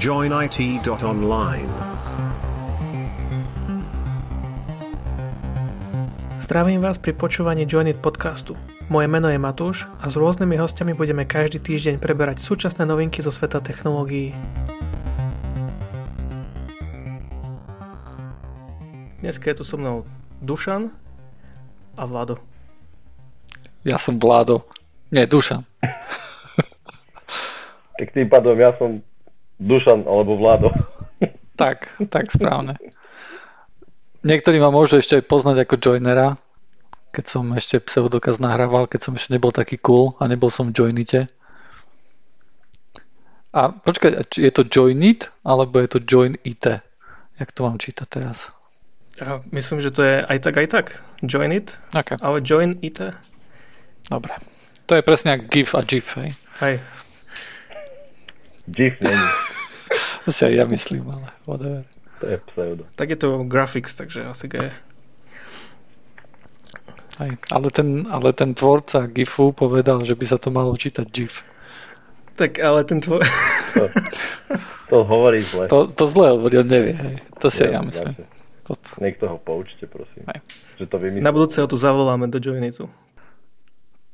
joinit.online. Zdravím vás pri počúvaní Joinit podcastu. Moje meno je Matúš a s rôznymi hostiami budeme každý týždeň preberať súčasné novinky zo sveta technológií. Dneska je tu so mnou Dušan a Vlado. Ja som Vlado. Nie, Dušan. Tak tým pádom ja som Dušan alebo Vlado. tak, tak správne. Niektorí ma môžu ešte poznať ako joinera, keď som ešte pseudokaz nahrával, keď som ešte nebol taký cool a nebol som v Joinite. A počkaj, je to Joinit alebo je to Join IT? Jak to mám čítať teraz? Ja myslím, že to je aj tak, aj tak. Join it. Okay. Ale join it. Dobre. To je presne ako GIF a GIF, hej? Hej. GIF není. To si aj ja myslím, ale whatever. To je pseudo. Tak je to graphics, takže asi G. Hej. Ale, ten, ale ten tvorca GIFu povedal, že by sa to malo čítať GIF. Tak ale ten tvoj... To, to hovorí zle. To, to zle hovorí, on nevie, hej. To si aj ja myslím. jasne. Toto. Niekto ho poučte, prosím. Hej. Že to. Na budúce ho tu zavoláme do Joinitu.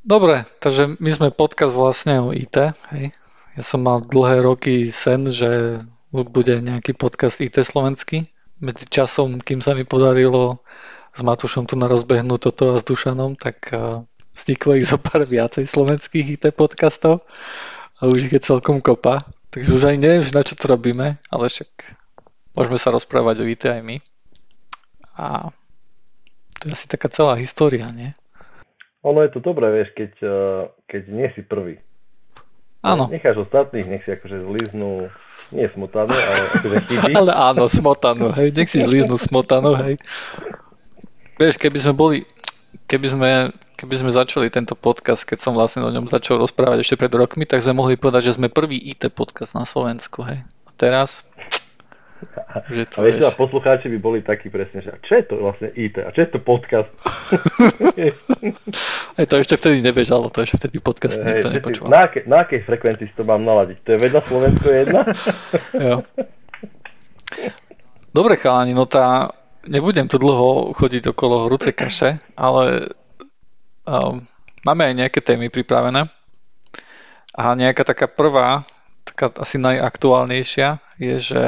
Dobre, takže my sme podcast vlastne o IT. Hej. Ja som mal dlhé roky sen, že bude nejaký podcast IT slovenský. Medzi časom, kým sa mi podarilo s Matúšom tu na rozbehnúť toto a s Dušanom, tak uh, vzniklo ich zo pár viacej slovenských IT podcastov a už ich je celkom kopa. Takže už aj neviem, na čo to robíme, ale však môžeme sa rozprávať o IT aj my. A to je asi taká celá história, nie? Ono je to dobré, vieš, keď, eh, keď nie si prvý. Áno, Necháš ostatných, nech si akože zliznú, nie smotanú, ale akože chyby. ale áno, smotanu, hej, nech si zlíznu smotanu, hej. Vieš, keby sme boli, keby sme, keby sme začali tento podcast, keď som vlastne o ňom začal rozprávať ešte pred rokmi, tak sme mohli povedať, že sme prvý IT podcast na Slovensku, hej. A teraz, že A to vieš, a vieš. poslucháči by boli takí presne, že a čo je to vlastne IT? A čo je to podcast? Aj to ešte vtedy nebežalo, to ešte vtedy podcast Hej, nikto nepočúval. na, akej, na akej frekvencii si to mám naladiť? To je vedľa Slovensko jedna? Jo. Dobre chalani, no tá, nebudem tu dlho chodiť okolo horúcej kaše, ale um, máme aj nejaké témy pripravené. A nejaká taká prvá, taká asi najaktuálnejšia, je, že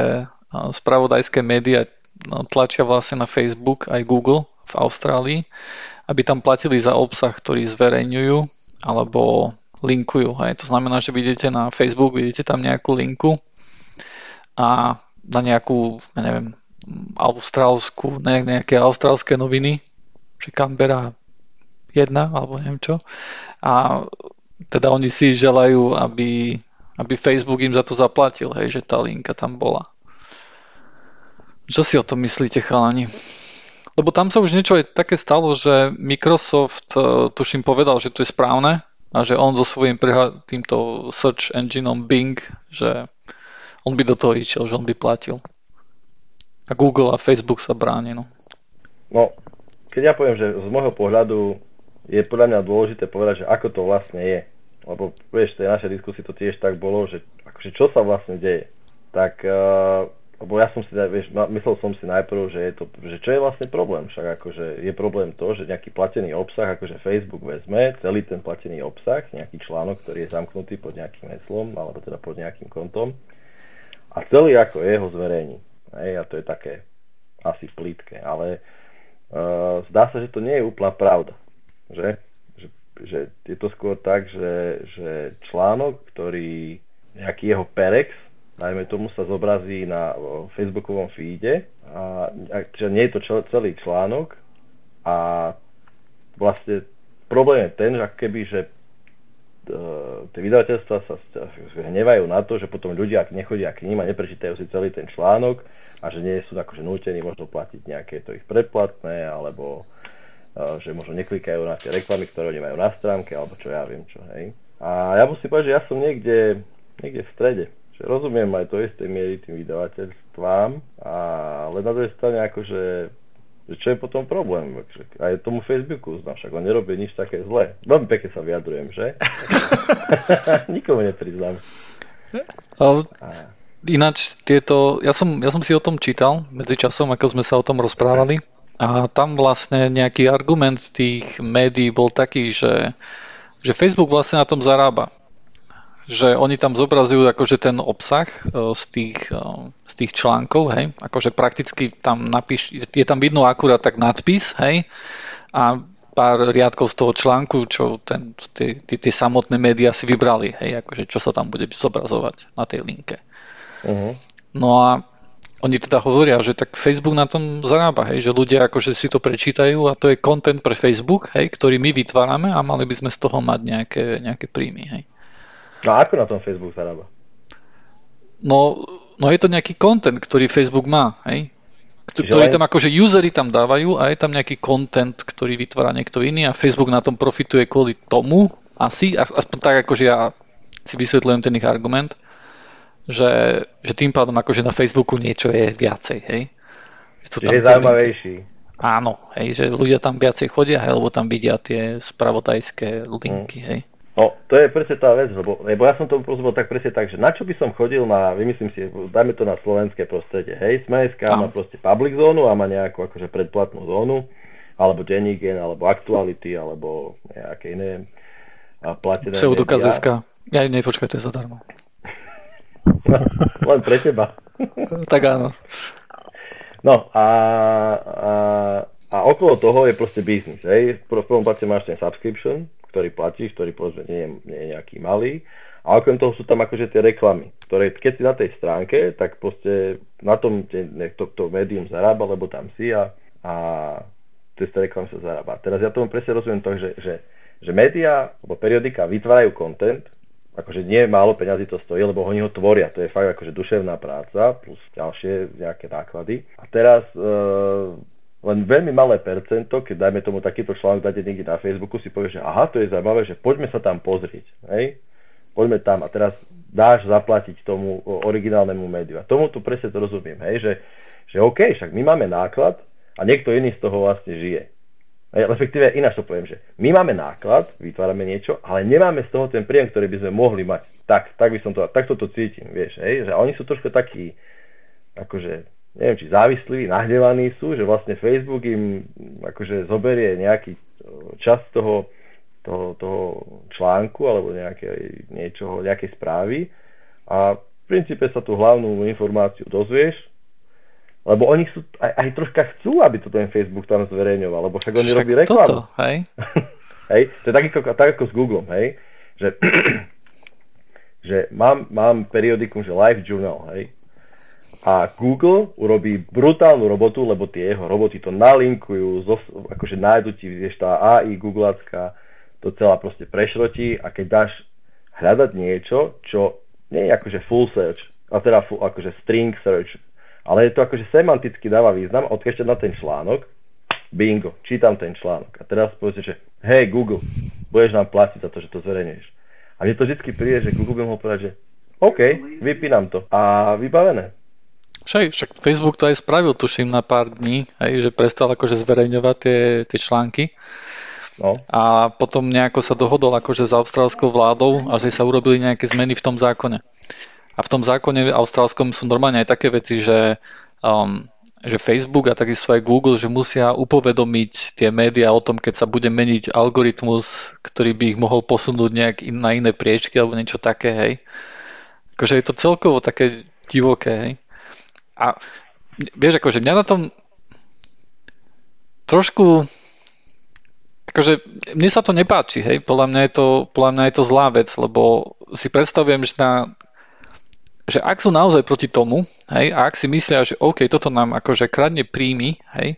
spravodajské médiá no, tlačia vlastne na Facebook aj Google v Austrálii, aby tam platili za obsah, ktorý zverejňujú alebo linkujú. Hej. To znamená, že vidíte na Facebook, vidíte tam nejakú linku a na nejakú, ja neviem, austrálsku, ne, nejaké austrálske noviny, že Canberra 1 alebo neviem čo. A teda oni si želajú, aby, aby Facebook im za to zaplatil, hej, že tá linka tam bola. Čo si o tom myslíte, chalani? Lebo tam sa už niečo aj také stalo, že Microsoft, eh, tuším, povedal, že to je správne a že on so svojím preha- týmto search engineom Bing, že on by do toho išiel, že on by platil. A Google a Facebook sa bráni, no. No, keď ja poviem, že z môjho pohľadu je podľa mňa dôležité povedať, že ako to vlastne je. Lebo vieš, v tej našej diskusii to tiež tak bolo, že akože čo sa vlastne deje. Tak, uh, lebo ja som si, vieš, ma- myslel som si najprv, že, je to, že čo je vlastne problém. Však akože je problém to, že nejaký platený obsah, akože Facebook vezme celý ten platený obsah, nejaký článok, ktorý je zamknutý pod nejakým heslom, alebo teda pod nejakým kontom a celý ako je ho zverejní. Hej, a to je také asi plítke, ale uh, zdá sa, že to nie je úplná pravda. Že? Že, že je to skôr tak, že, že článok, ktorý nejaký jeho perex, najmä tomu sa zobrazí na facebookovom feede, a, a že nie je to čel, celý článok a vlastne problém je ten, že keby, že uh, tie vydavateľstva sa hnevajú na to, že potom ľudia nechodia k ním a neprečítajú si celý ten článok a že nie sú akože nútení možno platiť nejaké to ich predplatné alebo uh, že možno neklikajú na tie reklamy, ktoré oni majú na stránke alebo čo ja viem čo, hej. A ja musím povedať, že ja som niekde, niekde v strede. Že rozumiem aj to isté miery tým vydavateľstvám, ale na druhej strane akože že čo je potom problém? Aj tomu Facebooku uznám, však on nerobí nič také zlé. Veľmi pekne sa vyjadrujem, že? Nikomu nepriznám. Ale A, ináč tieto, ja som, ja som si o tom čítal medzi časom, ako sme sa o tom rozprávali a tam vlastne nejaký argument tých médií bol taký, že, že Facebook vlastne na tom zarába. Že oni tam zobrazujú akože ten obsah e, z tých, e, z tých článkov, hej, akože prakticky tam napíš, je tam vidno akurát tak nadpis, hej, a pár riadkov z toho článku, čo ten, tie, tie, tie samotné médiá si vybrali, hej, akože čo sa tam bude zobrazovať na tej linke. Uh-huh. No a oni teda hovoria, že tak Facebook na tom zarába, hej, že ľudia akože si to prečítajú a to je content pre Facebook, hej, ktorý my vytvárame a mali by sme z toho mať nejaké, nejaké príjmy. Hej. No a ako na tom Facebook zarába? No, no je to nejaký content, ktorý Facebook má, hej ktorý tam akože usery tam dávajú a je tam nejaký content, ktorý vytvára niekto iný a Facebook na tom profituje kvôli tomu asi, aspoň tak akože ja si vysvetľujem ten ich argument, že, že tým pádom akože na Facebooku niečo je viacej, hej. Že tam je zaujímavejší. Áno, hej, že ľudia tam viacej chodia, hej, lebo tam vidia tie spravodajské linky, hmm. hej. No, to je presne tá vec, lebo, lebo ja som to porozumel tak presne tak, že na čo by som chodil na, vymyslím si, dajme to na slovenské prostredie, hej, Smeska má proste public zónu a má nejakú akože predplatnú zónu, alebo denník, alebo aktuality, alebo nejaké iné a platené Pseudokaz.sk. Ja ne, počkaj, to je zadarmo. Len pre teba. tak áno. No a, a, a okolo toho je proste biznis, hej. V prvom plate máš ten subscription, ktorý platíš, ktorý povedzme nie nie je nejaký malý. A okrem toho sú tam akože tie reklamy, ktoré keď si na tej stránke, tak proste na tom to, to médium zarába, lebo tam si a, a cez reklamy sa zarába. Teraz ja tomu presne rozumiem to, že, že, že médiá alebo periodika vytvárajú content, akože nie málo peňazí to stojí, lebo oni ho tvoria. To je fakt akože duševná práca plus ďalšie nejaké náklady. A teraz e, len veľmi malé percento, keď dajme tomu takýto článok dáte niekde na Facebooku, si povie, že aha, to je zaujímavé, že poďme sa tam pozrieť. Hej? Poďme tam a teraz dáš zaplatiť tomu originálnemu médiu. A tomu tu presne to rozumiem, hej? Že, že OK, však my máme náklad a niekto iný z toho vlastne žije. Hej, respektíve ináč to poviem, že my máme náklad, vytvárame niečo, ale nemáme z toho ten príjem, ktorý by sme mohli mať. Tak, tak by som to, takto to cítim, vieš, hej? že oni sú trošku takí, akože neviem, či závislí, nahnevaní sú, že vlastne Facebook im akože zoberie nejaký čas toho, toho, toho článku alebo nejaké, niečoho, nejakej správy a v princípe sa tú hlavnú informáciu dozvieš, lebo oni sú, aj, aj troška chcú, aby to ten Facebook tam zverejňoval, lebo však oni však robí reklamu. Toto, hej? hej? To je tak ako, tak ako s Googlem, hej? Že, že mám, mám periodikum, že Life Journal, hej? A Google urobí brutálnu robotu, lebo tie jeho roboty to nalinkujú, zos, akože nájdu ti, vieš, tá AI Googleacká to celá proste prešrotí a keď dáš hľadať niečo, čo nie je akože full search, a teda full, akože string search, ale je to akože semanticky dáva význam, odkiaľ na ten článok, bingo, čítam ten článok. A teraz poviete, že hej Google, budeš nám platiť za to, že to zverejneš. A mne to vždy príde, že Google by mohol povedať, že OK, vypínam to. A vybavené však, však Facebook to aj spravil, tuším, na pár dní, aj, že prestal akože zverejňovať tie, tie články. No. A potom nejako sa dohodol akože s austrálskou vládou a že sa urobili nejaké zmeny v tom zákone. A v tom zákone austrálskom sú normálne aj také veci, že, um, že Facebook a takisto aj Google, že musia upovedomiť tie médiá o tom, keď sa bude meniť algoritmus, ktorý by ich mohol posunúť nejak in, na iné priečky alebo niečo také, hej. Akože je to celkovo také divoké, hej. A vieš, akože mňa na tom trošku akože mne sa to nepáči, hej, podľa mňa je to, podľa mňa je to zlá vec, lebo si predstavujem, že, na, že ak sú naozaj proti tomu, hej, a ak si myslia, že OK, toto nám akože kradne príjmy, hej,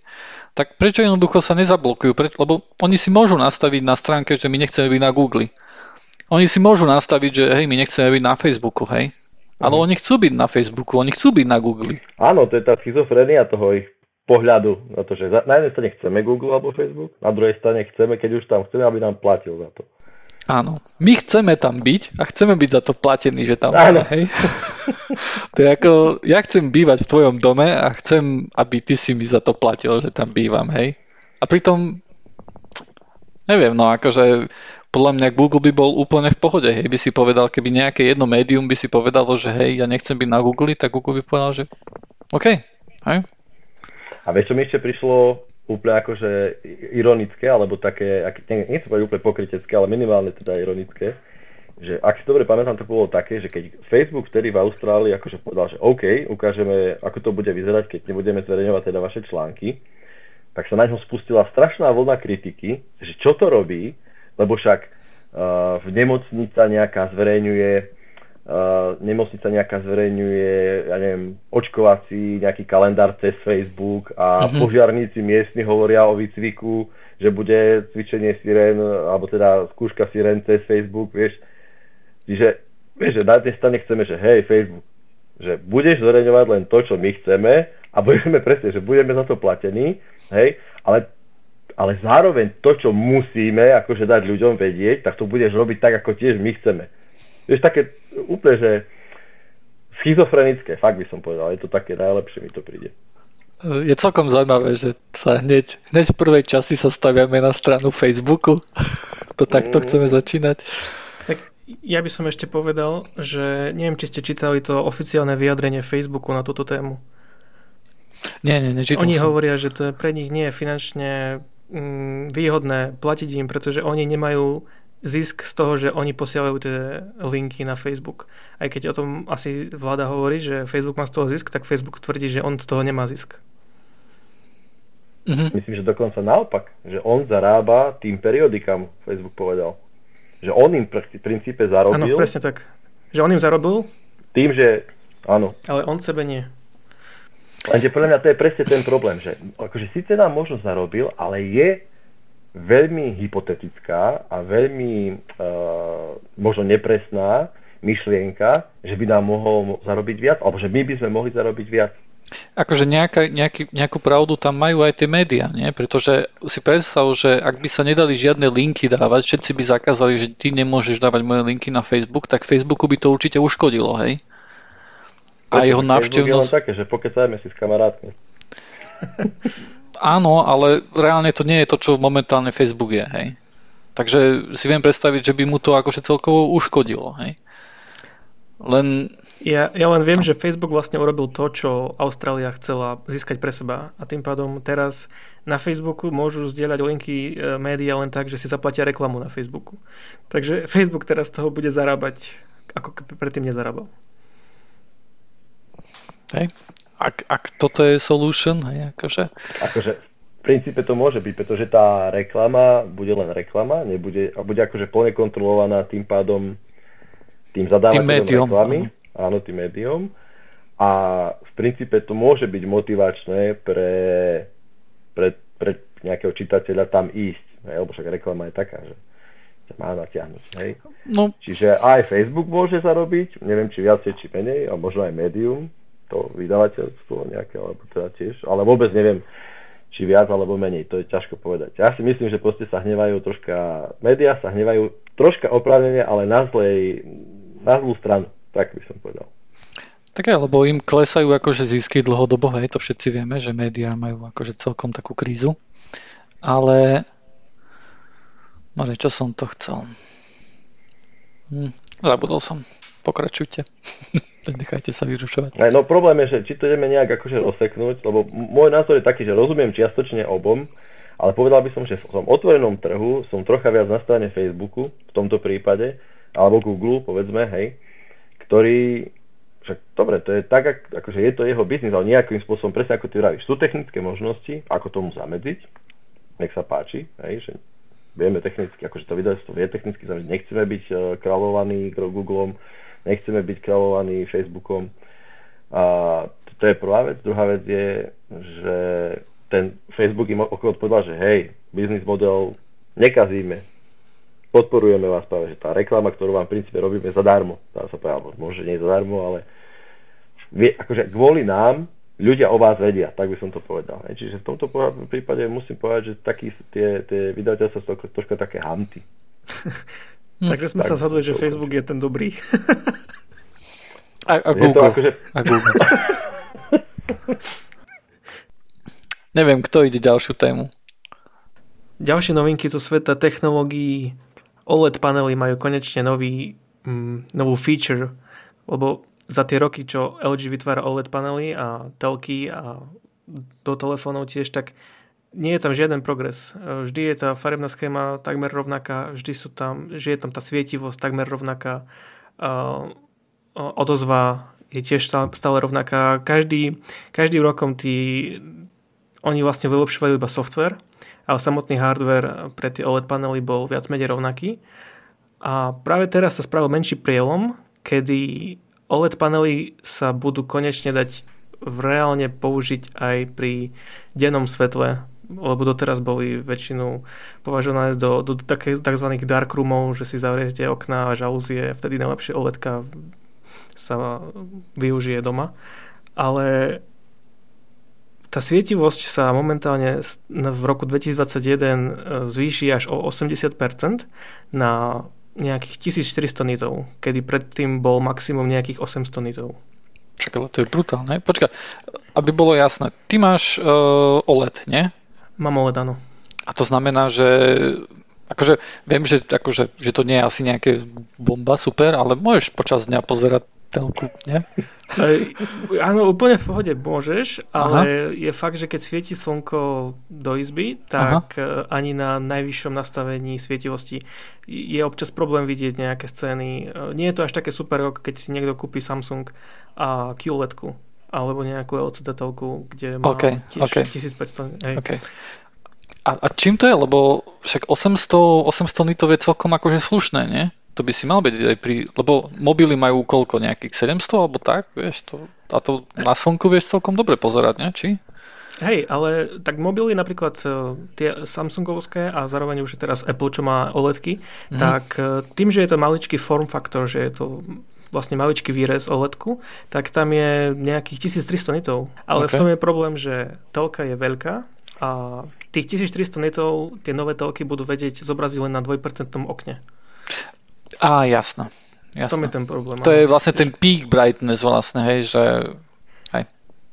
tak prečo jednoducho sa nezablokujú? Preč, lebo oni si môžu nastaviť na stránke, že my nechceme byť na Google. Oni si môžu nastaviť, že hej, my nechceme byť na Facebooku, hej. Ale oni chcú byť na Facebooku, oni chcú byť na Google. Áno, to je tá schizofrenia toho ich pohľadu na to, že na jednej strane chceme Google alebo Facebook, na druhej strane chceme, keď už tam chceme, aby nám platil za to. Áno, my chceme tam byť a chceme byť za to platení, že tam Áno. sme, hej. to je ako, ja chcem bývať v tvojom dome a chcem, aby ty si mi za to platil, že tam bývam, hej. A pritom, neviem, no akože podľa mňa Google by bol úplne v pohode, hej, by si povedal, keby nejaké jedno médium by si povedalo, že hej, ja nechcem byť na Google, tak Google by povedal, že OK, hej. A vieš, čo mi ešte prišlo úplne akože ironické, alebo také, nie, nie som úplne pokrytecké, ale minimálne teda ironické, že ak si dobre pamätám, to bolo také, že keď Facebook vtedy v Austrálii akože povedal, že OK, ukážeme, ako to bude vyzerať, keď nebudeme zverejňovať teda vaše články, tak sa na ňom spustila strašná vlna kritiky, že čo to robí, lebo však uh, v nemocnica nejaká zverejňuje uh, nemocnica nejaká zverejňuje, ja neviem, očkovací nejaký kalendár cez Facebook a uh-huh. požiarníci miestni hovoria o výcviku, že bude cvičenie sirén, alebo teda skúška sirén cez Facebook, vieš. Čiže, vieš, že na tej strane chceme, že hej, Facebook, že budeš zverejňovať len to, čo my chceme a budeme presne, že budeme za to platení, hej, ale ale zároveň to, čo musíme akože dať ľuďom vedieť, tak to budeš robiť tak, ako tiež my chceme. Vieš, také úplne, že schizofrenické, fakt by som povedal, je to také najlepšie, mi to príde. Je celkom zaujímavé, že sa hneď, hneď v prvej časti sa staviame na stranu Facebooku. to takto mm. chceme začínať. Tak ja by som ešte povedal, že neviem, či ste čítali to oficiálne vyjadrenie Facebooku na túto tému. Nie, nie, nečítal Oni som. hovoria, že to pre nich nie je finančne výhodné platiť im, pretože oni nemajú zisk z toho, že oni posielajú tie linky na Facebook. Aj keď o tom asi vláda hovorí, že Facebook má z toho zisk, tak Facebook tvrdí, že on z toho nemá zisk. Mm-hmm. Myslím, že dokonca naopak, že on zarába tým periodikám, Facebook povedal. Že on im v princípe zarobil. Áno, presne tak. Že on im zarobil. Tým, že áno. Ale on sebe nie. Lenže podľa mňa to je presne ten problém, že akože síce nám možno zarobil, ale je veľmi hypotetická a veľmi uh, možno nepresná myšlienka, že by nám mohol zarobiť viac, alebo že my by sme mohli zarobiť viac. Akože nejaká, nejaký, nejakú pravdu tam majú aj tie médiá, nie? Pretože si predstav, že ak by sa nedali žiadne linky dávať, všetci by zakázali, že ty nemôžeš dávať moje linky na Facebook, tak Facebooku by to určite uškodilo, hej? A jeho návštevnosť... Je také, že pokecajme si s kamarátmi. Áno, ale reálne to nie je to, čo momentálne Facebook je, hej. Takže si viem predstaviť, že by mu to akože celkovo uškodilo, hej. Len... Ja, ja len viem, že Facebook vlastne urobil to, čo Austrália chcela získať pre seba. A tým pádom teraz na Facebooku môžu zdieľať linky e, médiá len tak, že si zaplatia reklamu na Facebooku. Takže Facebook teraz z toho bude zarábať, ako predtým nezarábal. Hej. Ak, ak toto je solution, hej, akože... Akože v princípe to môže byť, pretože tá reklama bude len reklama, nebude, a bude akože plne kontrolovaná tým pádom tým zadávateľom reklamy, áno, tým médium. A v princípe to môže byť motivačné pre, pre, pre nejakého čitateľa tam ísť, hej, lebo však reklama je taká, že sa má natiahnuť. Hej. No. Čiže aj Facebook môže zarobiť, neviem či viacej, či menej, a možno aj médium, to vydavateľstvo nejaké, alebo teda tiež, ale vôbec neviem, či viac alebo menej, to je ťažko povedať. Ja si myslím, že proste sa hnevajú troška, médiá sa hnevajú troška oprávnene, ale na zlej, na zlú stranu, tak by som povedal. Tak aj, lebo im klesajú akože zisky dlhodobo, hej, to všetci vieme, že médiá majú akože celkom takú krízu. Ale... No, čo som to chcel? Hm, zabudol som. Pokračujte. Nechajte sa vyrušovať. No problém je, že či to ideme nejak akože oseknúť, lebo môj názor je taký, že rozumiem čiastočne obom, ale povedal by som, že v tom otvorenom trhu som trocha viac na strane Facebooku v tomto prípade, alebo Google, povedzme, hej, ktorý, však dobre, to je tak, akože je to jeho biznis, ale nejakým spôsobom, presne ako ty vravíš, sú technické možnosti, ako tomu zamedziť, nech sa páči, hej, že vieme technicky, akože to vydavateľstvo vie technicky nechceme byť uh, kráľovaní Googlom, nechceme byť kráľovaní Facebookom. A to je prvá vec. Druhá vec je, že ten Facebook im okolo povedal, že hej, biznis model nekazíme, podporujeme vás práve, že tá reklama, ktorú vám v princípe robíme zadarmo, dá sa povedať, môže nie zadarmo, ale vie, akože kvôli nám ľudia o vás vedia, tak by som to povedal. Čiže v tomto prípade musím povedať, že taký, tie, tie vydavateľstva sú troška také hamty. Hm. Takže sme tak, sa zhodli, že Facebook je ten dobrý. A, a Google. Akože... A Google. Neviem, kto ide ďalšiu tému. Ďalšie novinky zo sveta technológií OLED panely majú konečne nový, mm, novú feature, lebo za tie roky, čo LG vytvára OLED panely a telky a do telefónov tiež, tak nie je tam žiaden progres. Vždy je tá farebná schéma takmer rovnaká, vždy sú tam, že je tam tá svietivosť takmer rovnaká, odozva je tiež stále rovnaká. Každý, každým rokom tí, oni vlastne vylepšovajú iba software, ale samotný hardware pre tie OLED panely bol viac menej rovnaký. A práve teraz sa spravil menší prielom, kedy OLED panely sa budú konečne dať reálne použiť aj pri dennom svetle, lebo doteraz boli väčšinou považované do, do tzv. dark roomov, že si zavriete okná a žalúzie, vtedy najlepšie oled sa využije doma. Ale tá svietivosť sa momentálne v roku 2021 e, zvýši až o 80% na nejakých 1400 nitov, kedy predtým bol maximum nejakých 800 nitov. Čakaj, to je brutálne. Počkaj, aby bolo jasné, ty máš uh, OLED, nie? Mám OLED, áno. A to znamená, že akože viem, že, akože, že to nie je asi nejaké bomba, super, ale môžeš počas dňa pozerať telku, nie? Áno, úplne v pohode môžeš, ale Aha. je fakt, že keď svieti slnko do izby, tak Aha. E, ani na najvyššom nastavení svietivosti je občas problém vidieť nejaké scény. E, nie je to až také super, keď si niekto kúpi Samsung a QLED alebo nejakú LCD telku, kde má okay, tiež okay. 1500. Hej. Okay. A, a čím to je? Lebo však 800, 800 nitov je celkom akože slušné, nie? To by si mal byť aj pri... Lebo mobily majú koľko? Nejakých 700 alebo tak? Vieš, to, a to na slnku vieš celkom dobre pozerať, nie? Či? Hej, ale tak mobily napríklad e, tie Samsungovské a zároveň už je teraz Apple, čo má OLEDky, mm. tak e, tým, že je to maličký form factor, že je to vlastne maličký výrez OLEDku, tak tam je nejakých 1300 nitov. Ale okay. v tom je problém, že telka je veľká a tých 1400 nitov tie nové telky budú vedieť zobraziť len na 2% okne. Á, jasno. jasno. To je ten problém. To je vlastne ten peak brightness vlastne, hej, že...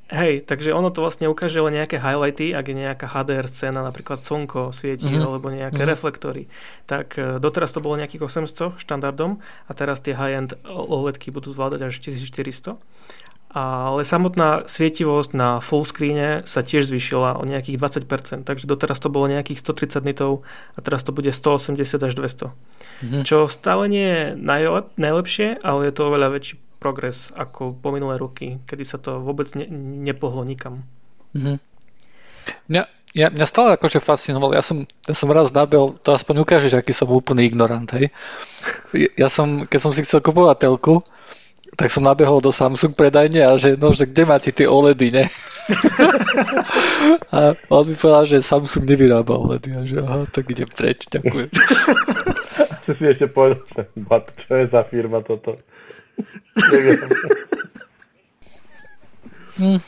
Hej. Takže ono to vlastne ukáže len nejaké highlighty, ak je nejaká HDR scéna, napríklad slnko svieti, mm-hmm. alebo nejaké mm-hmm. reflektory. Tak e, doteraz to bolo nejakých 800 štandardom a teraz tie high-end OLEDky budú zvládať až 1400 ale samotná svietivosť na full screene sa tiež zvýšila o nejakých 20%, takže doteraz to bolo nejakých 130 nitov a teraz to bude 180 až 200. Mm-hmm. Čo stále nie je najlep- najlepšie, ale je to oveľa väčší progres ako po minulé roky, kedy sa to vôbec ne- nepohlo nikam. Mm-hmm. Mňa, ja, mňa stále akože fascinovalo, ja som, ja som raz nabel, to aspoň ukážeš, aký som úplný ignorant, hej. Ja som, keď som si chcel kupovať telku, tak som nabehol do Samsung predajne a že no, že kde máte tie OLEDy, ne? a on mi povedal, že Samsung nevyrába OLEDy a že aha, tak idem preč, ďakujem. Ty si ešte povedal, čo je za firma toto? Hm.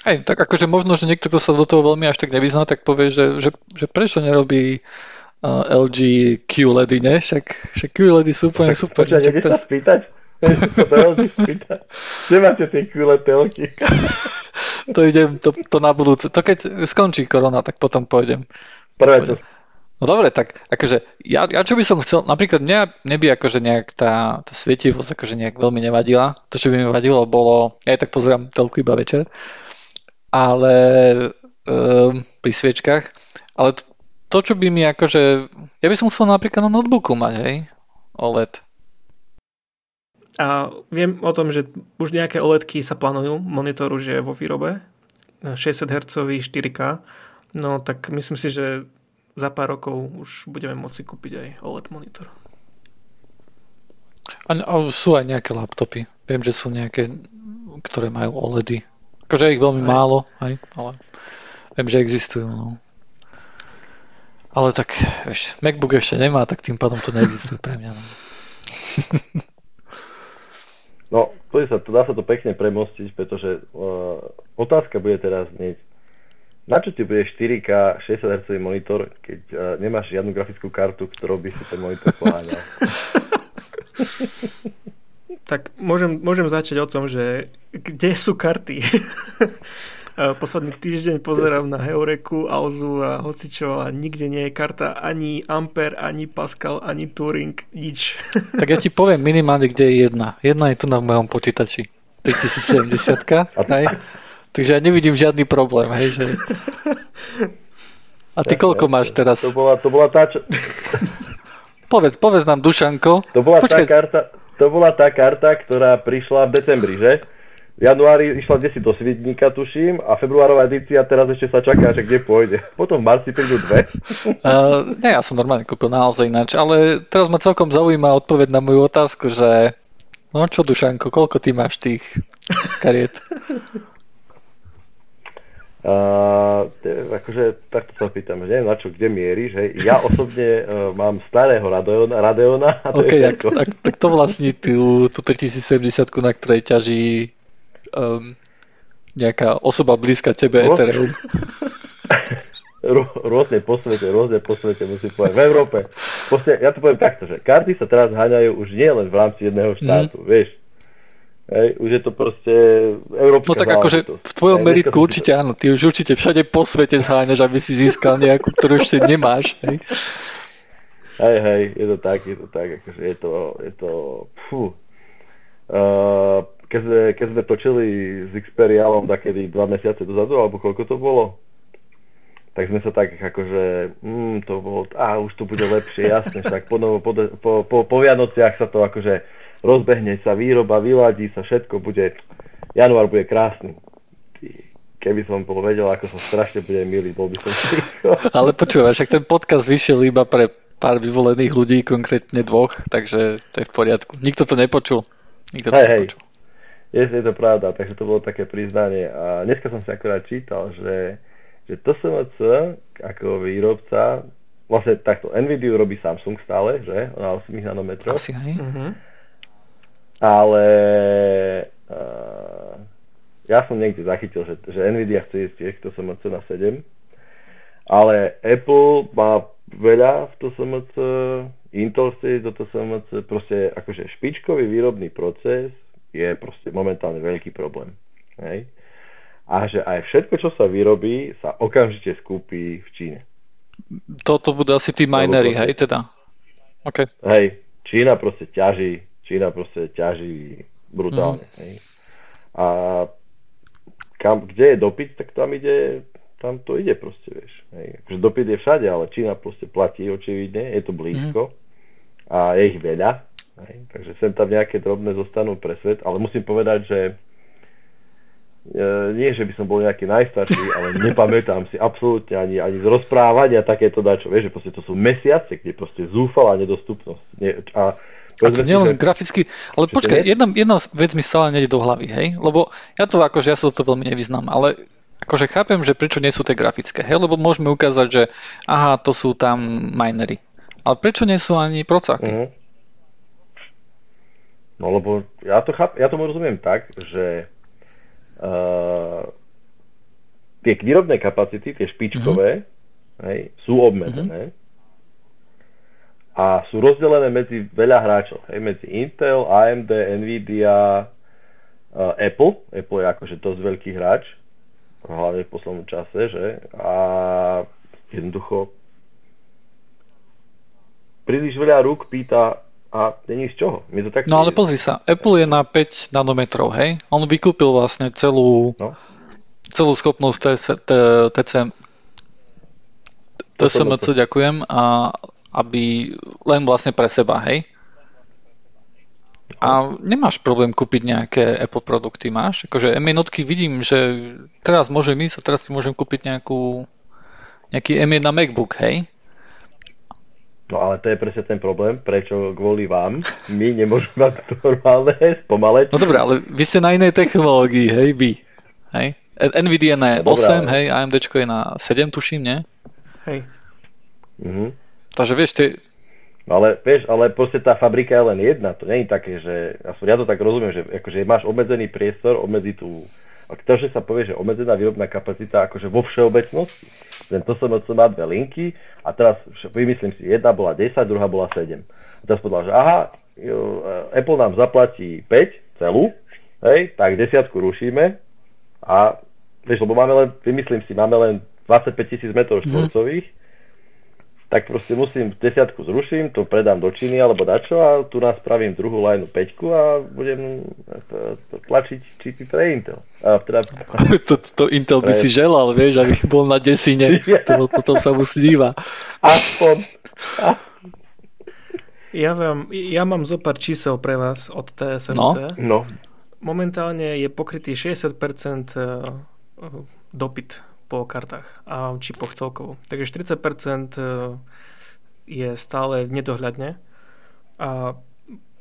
Hej, tak akože možno, že niekto, kto sa do toho veľmi až tak nevyzná, tak povie, že, že, že prečo nerobí uh, LG QLEDy, ne? Však, však QLEDy sú úplne super. Počkaj, sa spýtať? Kde máte tie kule telky? to idem, to, to na budúce. To keď skončí korona, tak potom pôjdem. Prvé to. No dobre, tak akože ja, ja čo by som chcel, napríklad mňa neby akože nejak tá, tá svietivosť akože nejak veľmi nevadila. To, čo by mi vadilo, bolo, ja aj tak pozerám telku iba večer, ale um, pri sviečkach, ale to, čo by mi akože, ja by som chcel napríklad na notebooku mať, hej, OLED. A viem o tom, že už nejaké OLEDky sa plánujú, monitor už je vo výrobe, 60 Hz 4K, no tak myslím si, že za pár rokov už budeme môcť kúpiť aj OLED monitor. A, a sú aj nejaké laptopy. Viem, že sú nejaké, ktoré majú OLEDy. Akože ich veľmi aj. málo, aj, ale viem, že existujú. No. Ale tak, vieš, MacBook ešte nemá, tak tým pádom to neexistuje pre mňa. No. No, sa, to, dá sa to pekne premostiť, pretože uh, otázka bude teraz znieť, na čo ti bude 4K 60 Hz monitor, keď uh, nemáš žiadnu grafickú kartu, ktorou by si ten monitor poháňal? tak môžem, môžem začať o tom, že kde sú karty? posledný týždeň pozerám na Heureku, Alzu a hocičo a nikde nie je karta ani Ampere, ani Pascal, ani Turing, nič. Tak ja ti poviem minimálne, kde je jedna. Jedna je tu na mojom počítači. 3070 hej? Takže ja nevidím žiadny problém, hej, že... A ty koľko máš teraz? To bola, to bola tá, čo... Povedz, povedz nám, Dušanko. To bola, tá karta, to bola tá karta, ktorá prišla v decembri, že? V januári išla desi do Svidníka, tuším, a februárová edícia teraz ešte sa čaká, že kde pôjde. Potom v marci prídu dve. Uh, nie, ja som normálne kúpil naozaj ináč, ale teraz ma celkom zaujíma odpoveď na moju otázku, že no čo Dušanko, koľko ty máš tých kariet? Uh, akože takto sa pýtam, neviem na čo, kde mieríš, hej. Ja osobne uh, mám starého Radeona, Radeona a to okay, je tak, tak, tak, to vlastní tú, tú 3070, na ktorej ťaží um, nejaká osoba blízka tebe. Ethereum. rôzne po svete, rôzne po svete musím povedať. V Európe. Proste, ja to poviem takto, že karty sa teraz háňajú už nie len v rámci jedného štátu, mm. vieš Hej, už je to proste európska No tak akože v tvojom meritku určite áno, ty už určite všade po svete zháňaš, aby si získal nejakú, ktorú ešte nemáš. Hej. hej, hej, je to tak, je to tak, akože je to, je to, fú. Uh, keď, sme, keď sme točili s Xperialom takedy dva mesiace dozadu, alebo koľko to bolo, tak sme sa tak akože, mm, to bolo, a už to bude lepšie, jasne, však po, po, po, po, po Vianociach sa to akože rozbehne sa výroba, vyladí sa, všetko bude, január bude krásny. Keby som bol vedel, ako som strašne bude milý, bol by som. Ale počúvaj, však ten podcast vyšiel iba pre pár vyvolených ľudí, konkrétne dvoch, takže to je v poriadku. Nikto to nepočul. Nikto to hej, nepočul. Hej. Je, je to pravda, takže to bolo také priznanie. A dneska som si akorát čítal, že, že TSMC ako výrobca, vlastne takto, NVIDIA robí Samsung stále, že? Na 8 nanometrov. Asi hej. Uh-huh ale uh, ja som niekde zachytil, že, že Nvidia chce ísť tiež to SMC na 7, ale Apple má veľa v to SMC, Intel chce ísť do to SMC, proste akože špičkový výrobný proces je proste momentálne veľký problém. Hej? A že aj všetko, čo sa vyrobí, sa okamžite skúpi v Číne. Toto budú asi tí minery, hej, teda? Okay. Hej, Čína proste ťaží Čína proste ťaží brutálne. Mm. Hej. A kam, kde je dopyt, tak tam ide, tam to ide proste, vieš. Hej. Akože dopyt je všade, ale Čína proste platí očividne, je to blízko mm. a je ich veľa. Hej. Takže sem tam nejaké drobné zostanú pre svet, ale musím povedať, že e, nie, že by som bol nejaký najstarší, ale nepamätám si absolútne ani, ani z rozprávania takéto dačo. Vieš, že proste to sú mesiace, kde proste zúfala nedostupnosť. Nie, a a to nielen graficky, ale počkaj, jedna, jedna vec mi stále nejde do hlavy, hej? Lebo ja to akože, ja sa to veľmi nevyznám, ale akože chápem, že prečo nie sú tie grafické, hej? Lebo môžeme ukázať, že aha, to sú tam minery. Ale prečo nie sú ani procáky? Uh-huh. No lebo ja to cháp, ja tomu rozumiem tak, že uh, tie výrobné kapacity, tie špičkové, uh-huh. hej, sú obmedzené. Uh-huh a sú rozdelené medzi veľa hráčov. Hej, medzi Intel, AMD, Nvidia, uh, Apple. Apple je akože dosť veľký hráč, hlavne v poslednom čase, že? A jednoducho príliš veľa rúk pýta a není z čoho. My to tak no ale pozri sa, Apple je na 5 nanometrov, hej? On vykúpil vlastne celú, no? celú schopnosť TCM, TSMC, ďakujem, a aby len vlastne pre seba, hej? A nemáš problém kúpiť nejaké Apple produkty, máš? Akože m vidím, že teraz môžem ísť a teraz si môžem kúpiť nejakú, nejaký M1 na MacBook, hej? No ale to je presne ten problém, prečo kvôli vám my nemôžeme mať normálne spomaleť. No dobré, ale vy ste na inej technológii, hej, vy. Hej? Nvidia na 8, no, hej, AMD je na 7, tuším, nie? Hej. Mhm. Takže vieš, ty... No ale vieš, ale proste tá fabrika je len jedna, to nie je také, že ja to tak rozumiem, že akože máš obmedzený priestor, obmedzi tú a to, že sa povie, že obmedzená výrobná kapacita akože vo všeobecnosti, len to som má dve linky a teraz vymyslím si, jedna bola 10, druhá bola 7. A teraz povedal, že aha, Apple nám zaplatí 5 celú, hej, tak desiatku rušíme a vieš, lebo máme len, vymyslím si, máme len 25 tisíc metrov mhm. štvorcových, mm tak proste musím desiatku zruším, to predám do Číny alebo dačo a tu nás spravím druhú lineu 5 a budem tlačiť čipy pre Intel. A teda... to, to Intel by si želal, vieš, aby bol na desine. To, to, to sa mu sníva. Aspoň. Ja, vám, ja mám zo pár čísel pre vás od TSMC. No. no. Momentálne je pokrytý 60% e, dopyt po kartách a čipoch celkovo. Takže 40% e, je stále nedohľadne a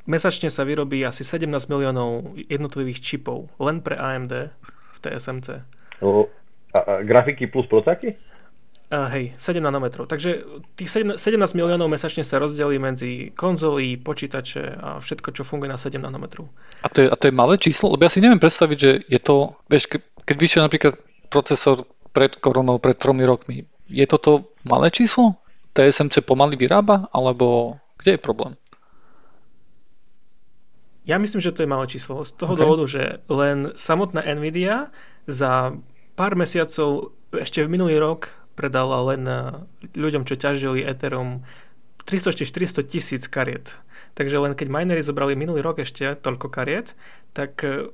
mesačne sa vyrobí asi 17 miliónov jednotlivých čipov len pre AMD v TSMC. O, a, a grafiky plus procaky? Uh, hej, 7 nanometrov. Takže tých 17 miliónov mesačne sa rozdelí medzi konzoly, počítače a všetko, čo funguje na 7 nanometrov. A to, je, a to je malé číslo? Lebo ja si neviem predstaviť, že je to, vieš, ke, keď vyšiel napríklad procesor pred koronou, pred tromi rokmi. Je toto malé číslo? TSMC pomaly vyrába? Alebo kde je problém? Ja myslím, že to je malé číslo. Z toho okay. dôvodu, že len samotná Nvidia za pár mesiacov, ešte v minulý rok, predala len eh, ľuďom, čo ťažili Ethereum 300-400 tisíc kariet. Takže len keď minery zobrali minulý rok ešte toľko kariet, tak eh,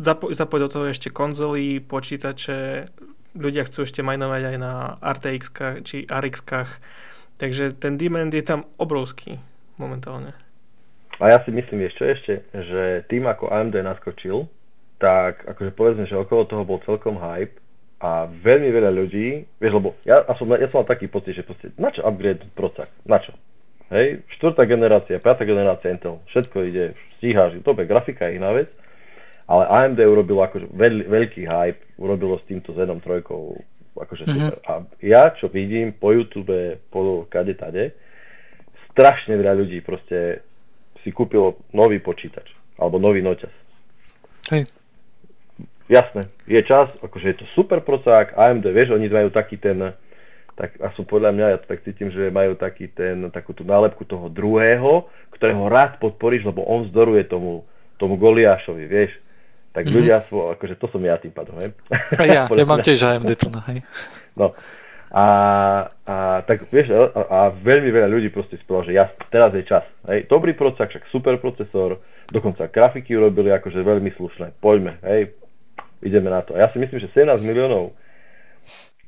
zapoj, zapoj do toho ešte konzoly, počítače, ľudia chcú ešte majnovať aj na RTX či RX takže ten demand je tam obrovský momentálne. A ja si myslím ešte ešte, že tým ako AMD naskočil, tak akože povedzme, že okolo toho bol celkom hype a veľmi veľa ľudí, vieš, lebo ja, ja, som, ja som mal taký pocit, že proste, na čo upgrade procak, na čo? Hej, štvrtá generácia, piatá generácia Intel, všetko ide, stíhaš, dobre, grafika je iná vec, ale AMD urobilo akože veľ, veľký hype, urobilo s týmto Zenom trojkou akože mm-hmm. super. A ja, čo vidím po YouTube, po kade tade, strašne veľa ľudí proste si kúpilo nový počítač, alebo nový noťaz. Hej. Jasné, je čas, akože je to super procák, AMD, vieš, oni majú taký ten, tak a sú podľa mňa, ja to tak cítim, že majú taký ten, takú tú nálepku toho druhého, ktorého rád podporíš, lebo on vzdoruje tomu, tomu Goliášovi, vieš tak mm-hmm. ľudia sú, akože to som ja tým pádom, hej. A ja, ja mám tiež AMD tu, no, hej. No, a, a tak vieš, a, a veľmi veľa ľudí proste spolo, že ja, teraz je čas. Hej, dobrý procesor, však super procesor, dokonca grafiky urobili akože veľmi slušné. Poďme, hej, ideme na to. A ja si myslím, že 17 miliónov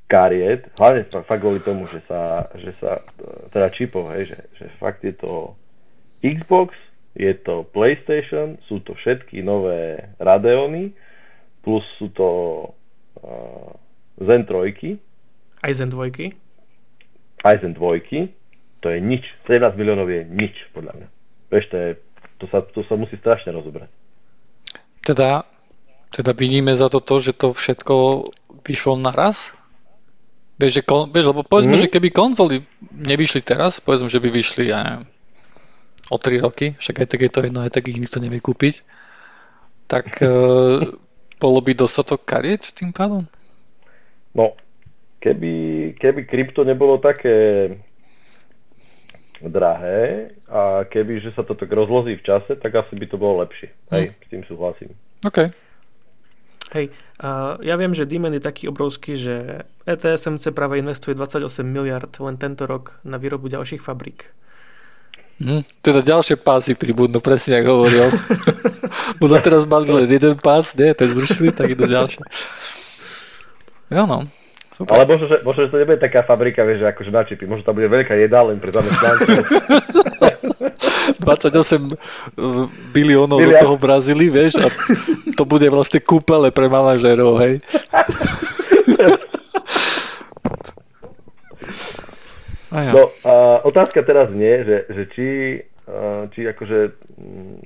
kariet, hlavne fakt kvôli tomu, že sa, že sa teda čipov, hej, že, že fakt je to Xbox, je to PlayStation, sú to všetky nové Radeony, plus sú to uh, Zen 3. Aj Zen 2. Aj Zen 2. To je nič. 17 miliónov je nič, podľa mňa. Vieš, to, je, to, sa, to sa musí strašne rozobrať. Teda, teda viníme za to to, že to všetko vyšlo naraz? Vieš, že kon, vieš, lebo povedzme, mm. že keby konzoly nevyšli teraz, povedzme, že by vyšli, ja neviem, o 3 roky, však aj tak je to jedno, aj tak ich nikto nevie kúpiť, tak e, bolo by dostatok kariet tým pádom? No, keby, keby krypto nebolo také drahé a keby, že sa to tak rozlozí v čase, tak asi by to bolo lepšie. Hm. Hej, s tým súhlasím. OK. Hej, uh, ja viem, že demand je taký obrovský, že ETSMC práve investuje 28 miliard len tento rok na výrobu ďalších fabrík. Hm, teda ďalšie pásy pribudnú, presne ako hovoril. Budú teraz mať len jeden pás, nie, ten zrušili, tak idú ďalšie. Jo no. Super. Ale možno že, možno, že to nebude taká fabrika, vieš, akože na čipy. Možno tam bude veľká len pre zamestnancov. 28 uh, biliónov do toho Brazílii, vieš, a to bude vlastne kúpele pre manažérov, hej. No, a otázka teraz nie, že, že či, či akože, mm,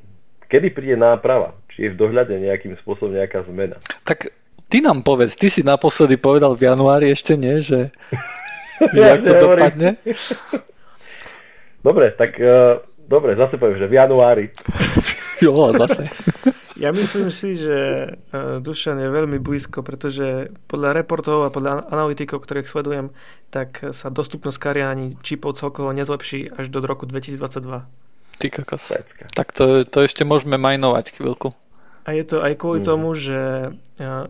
kedy príde náprava? Či je v dohľade nejakým spôsobom nejaká zmena? Tak ty nám povedz, ty si naposledy povedal v januári ešte nie, že jak to dopadne? Dobre, tak uh, dobre, zase poviem, že v januári. jo, zase. Ja myslím si, že uh, Dušan je veľmi blízko, pretože podľa reportov a podľa analytikov, ktorých sledujem, tak sa dostupnosť kariáni čipov celkovo nezlepší až do roku 2022. Ty kokos. Tak to, to ešte môžeme majnovať chvíľku. A je to aj kvôli mm. tomu, že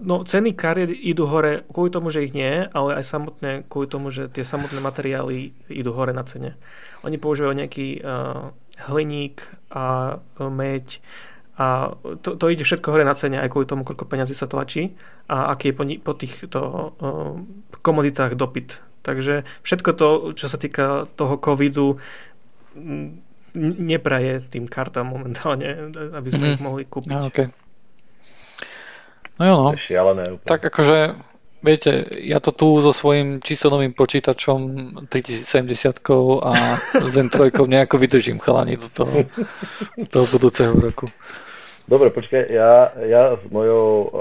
no, ceny kariet idú hore kvôli tomu, že ich nie ale aj samotné kvôli tomu, že tie samotné materiály idú hore na cene. Oni používajú nejaký uh, hliník a uh, meď a to, to ide všetko hore na cene aj kvôli tomu, koľko peňazí sa tlačí a aký je po, po týchto uh, komoditách dopyt. Takže všetko to, čo sa týka toho covidu, nepraje tým kartám momentálne, aby sme mm-hmm. ich mohli kúpiť. No, okay. No jo, no. Šialené úplne. Tak akože, viete, ja to tu so svojím číselnovým počítačom 3070 a Zen 3 nejako vydržím chalani do toho, do toho budúceho roku. Dobre, počkaj, ja, ja s mojou uh,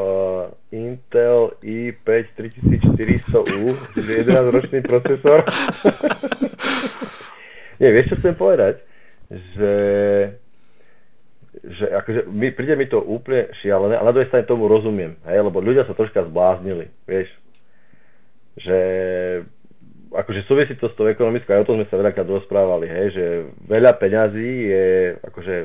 Intel i5 3400U, čiže 11 ročný procesor. Nie, vieš, čo chcem povedať? Že že akože mi, príde mi to úplne šialené a na druhej strane tomu rozumiem, hej, lebo ľudia sa troška zbláznili, vieš, že akože súvisí to s tou ekonomickou, aj o tom sme sa veľakrát rozprávali, hej, že veľa peňazí je akože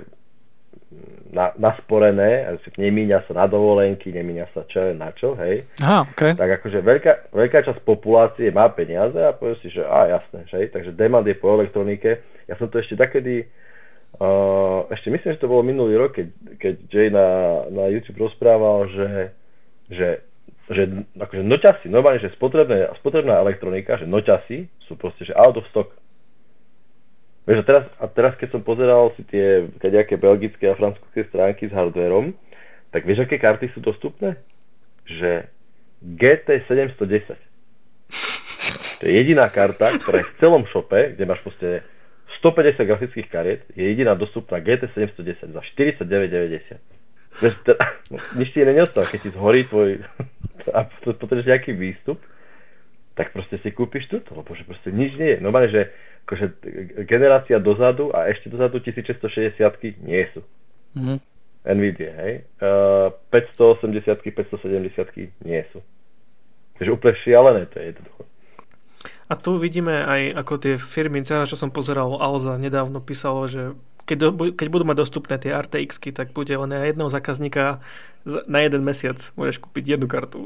na, nasporené, nemíňa sa na dovolenky, nemíňa sa čo na čo, hej. Aha, okay. Tak akože veľká, veľká časť populácie má peniaze a povie si, že a jasné, že, takže demand je po elektronike. Ja som to ešte takedy Ešte myslím, že to bolo minulý rok, keď, keď Jay na, na YouTube rozprával, že, že, že akože noťasy, normálne, že spotrebné, spotrebná elektronika, že noťasy sú proste, že out of stock. Vieš, a teraz, a teraz keď som pozeral si tie nejaké belgické a francúzske stránky s hardverom, tak vieš, aké karty sú dostupné? Že GT 710. To je jediná karta, ktorá je v celom shope, kde máš proste 150 grafických kariet je jediná dostupná GT 710 za 49,90. No, nič ti neostáva, keď ti zhorí tvoj a potrebuješ nejaký výstup, tak proste si kúpiš túto, lebo že proste nič nie je. Normálne, že akože generácia dozadu a ešte dozadu 1660 nie sú. Mm-hmm. Nvidia, hej. Uh, 580 570 nie sú. Takže úplne šialené to je jednoducho. A tu vidíme aj ako tie firmy, teda čo som pozeral, Alza nedávno písalo, že keď, do, keď budú mať dostupné tie rtx tak bude len na jedného zákazníka na jeden mesiac môžeš kúpiť jednu kartu.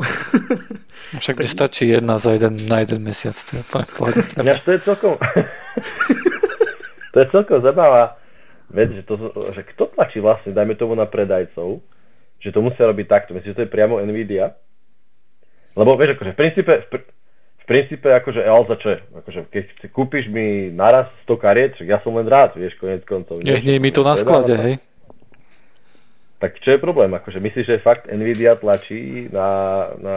Však tak... stačí jedna za jeden, na jeden mesiac. To je, ja, to je celkom... to je celkom zaujímavá vec, že, to, že kto tlačí vlastne, dajme tomu na predajcov, že to musia robiť takto. Myslíš, že to je priamo Nvidia? Lebo vieš, akože v princípe, v, pr- princípe akože Alza čo je? Akože keď si kúpiš mi naraz 100 kariet, ja som len rád, vieš, konec koncov. Nech nie mi to na sklade, hej. Tak čo je problém? Akože myslíš, že fakt Nvidia tlačí na, na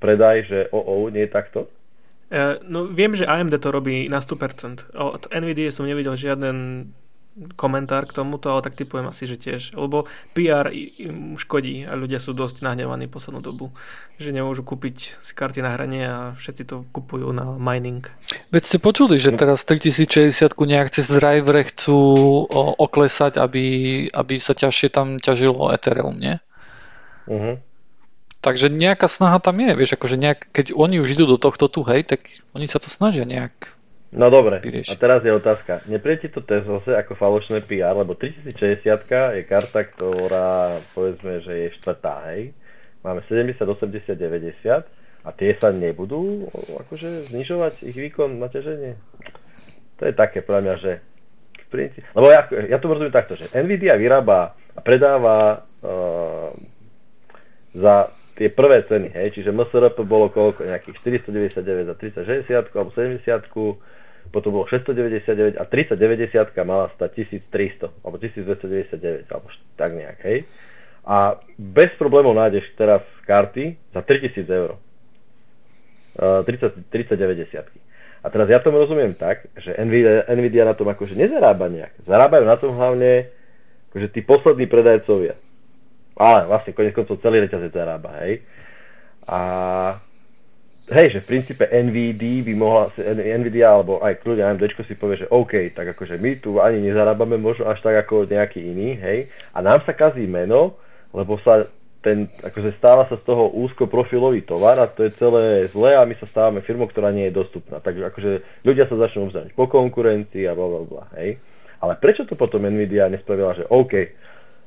predaj, že o, o, nie je takto? Uh, no viem, že AMD to robí na 100%. Od Nvidia som nevidel žiaden komentár k tomuto, ale tak typujem asi, že tiež. Lebo PR im škodí a ľudia sú dosť nahnevaní poslednú dobu, že nemôžu kúpiť si karty na hranie a všetci to kupujú na mining. Veď ste počuli, že teraz 3060 nejak cez drivere chcú oklesať, aby, aby sa ťažšie tam ťažilo Ethereum, nie? Uh-huh. Takže nejaká snaha tam je, vieš, akože nejak, keď oni už idú do tohto tu, hej, tak oni sa to snažia nejak No dobre, vyriešiť. a teraz je otázka. Neprijete to test zase ako falošné PR, lebo 3060 je karta, ktorá povedzme, že je štvrtá, hej. Máme 70, 80, 90 a tie sa nebudú akože znižovať ich výkon na ťaženie. To je také pre mňa, že v princípe, lebo ja, ja to rozumiem takto, že Nvidia vyrába a predáva uh, za tie prvé ceny, hej, čiže MSRP bolo koľko, nejakých 499 za 3060 alebo 70 potom bolo 699 a 3090 mala stať 1300 alebo 1299 alebo tak nejak, hej. A bez problémov nájdeš teraz karty za 3000 eur. Uh, 30, 3090. A teraz ja tomu rozumiem tak, že Nvidia, Nvidia na tom akože nezarába nejak. Zarábajú na tom hlavne akože tí poslední predajcovia. Ale vlastne konec koncov celý reťazec zarába, hej. A hej, že v princípe NVD by mohla, NVIDIA alebo aj kľudne AMD si povie, že OK, tak akože my tu ani nezarábame možno až tak ako nejaký iný, hej, a nám sa kazí meno, lebo sa ten, akože stáva sa z toho úzko profilový tovar a to je celé zlé a my sa stávame firmou, ktorá nie je dostupná. Takže akože ľudia sa začnú obzerať po konkurencii a bla bla bla, hej. Ale prečo to potom Nvidia nespravila, že OK,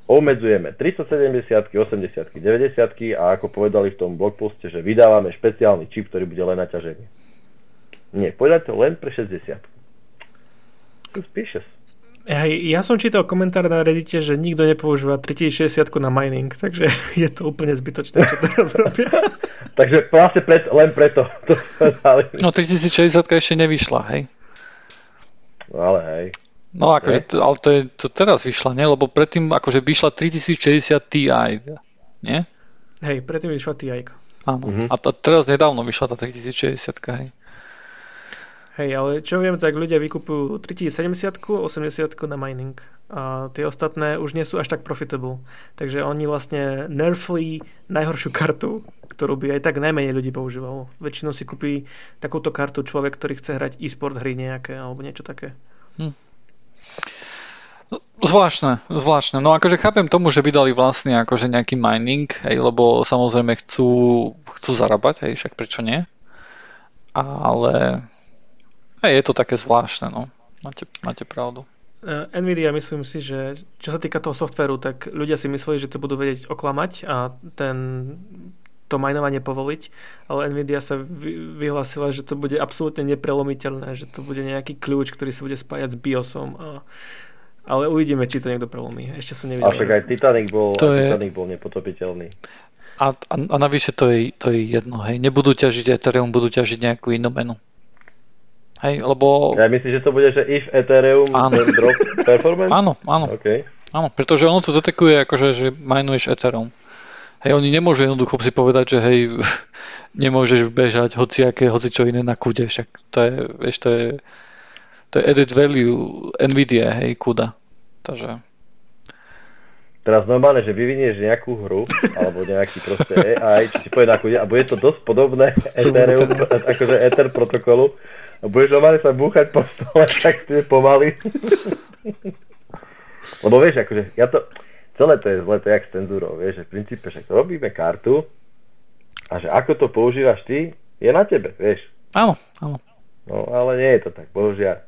obmedzujeme 370, 80, 90 a ako povedali v tom blogposte, že vydávame špeciálny čip, ktorý bude len na ťaženie. Nie, povedať to len pre 60. Suspicious. Hej, ja som čítal komentár na Reddite, že nikto nepoužíva 3060 na mining, takže je to úplne zbytočné, čo teraz robia. takže vlastne pred, len preto to No 3060 ešte nevyšla, hej? No ale hej. No akože, to, ale to, je, to teraz vyšla, nie? Lebo predtým akože vyšla 3060 Ti, nie? Hej, predtým vyšla Ti. Áno. Uh-huh. A t- teraz nedávno vyšla tá 3060, hej. Hej, ale čo viem, tak ľudia vykupujú 3070, 80 na mining. A tie ostatné už nie sú až tak profitable. Takže oni vlastne nerfli najhoršiu kartu, ktorú by aj tak najmenej ľudí používalo. Väčšinou si kúpi takúto kartu človek, ktorý chce hrať e-sport hry nejaké alebo niečo také. Hm. Zvláštne, zvláštne. No akože chápem tomu, že by dali vlastne akože nejaký mining, hej, lebo samozrejme chcú, chcú zarábať, hej, však prečo nie? Ale a je to také zvláštne, no. Máte, máte pravdu. Uh, Nvidia, myslím si, že čo sa týka toho softveru, tak ľudia si mysleli, že to budú vedieť oklamať a ten, to majnovanie povoliť, ale Nvidia sa vy, vyhlásila, že to bude absolútne neprelomiteľné, že to bude nejaký kľúč, ktorý sa bude spájať s BIOSom a ale uvidíme, či to niekto prelomí. Ešte som nevidel. A však aj Titanic bol, to aj Titanic je... bol nepotopiteľný. A, a, a navyše to je, to je jedno, hej. Nebudú ťažiť Ethereum, budú ťažiť nejakú inú menu. Hej, lebo... Ja myslím, že to bude, že if Ethereum áno. drop performance? Áno, áno. Okay. Áno, pretože ono to detekuje, akože, že minuješ Ethereum. Hej, oni nemôžu jednoducho si povedať, že hej, nemôžeš bežať hociaké, hoci čo iné na kude, však to je, vieš, to je, to je added value NVIDIA, hej, kuda. Takže... Teraz normálne, že vyvinieš nejakú hru, alebo nejaký proste AI, čo ti povie na kude, a bude to dosť podobné Ethereum, akože Ether protokolu, a budeš normálne sa búchať po stole, tak je pomaly. Lebo vieš, akože ja to, celé to je zle, to je jak s cenzúrou, vieš, že v princípe však robíme kartu a že ako to používaš ty, je na tebe, vieš. Áno, áno. No, ale nie je to tak, bohužiaľ.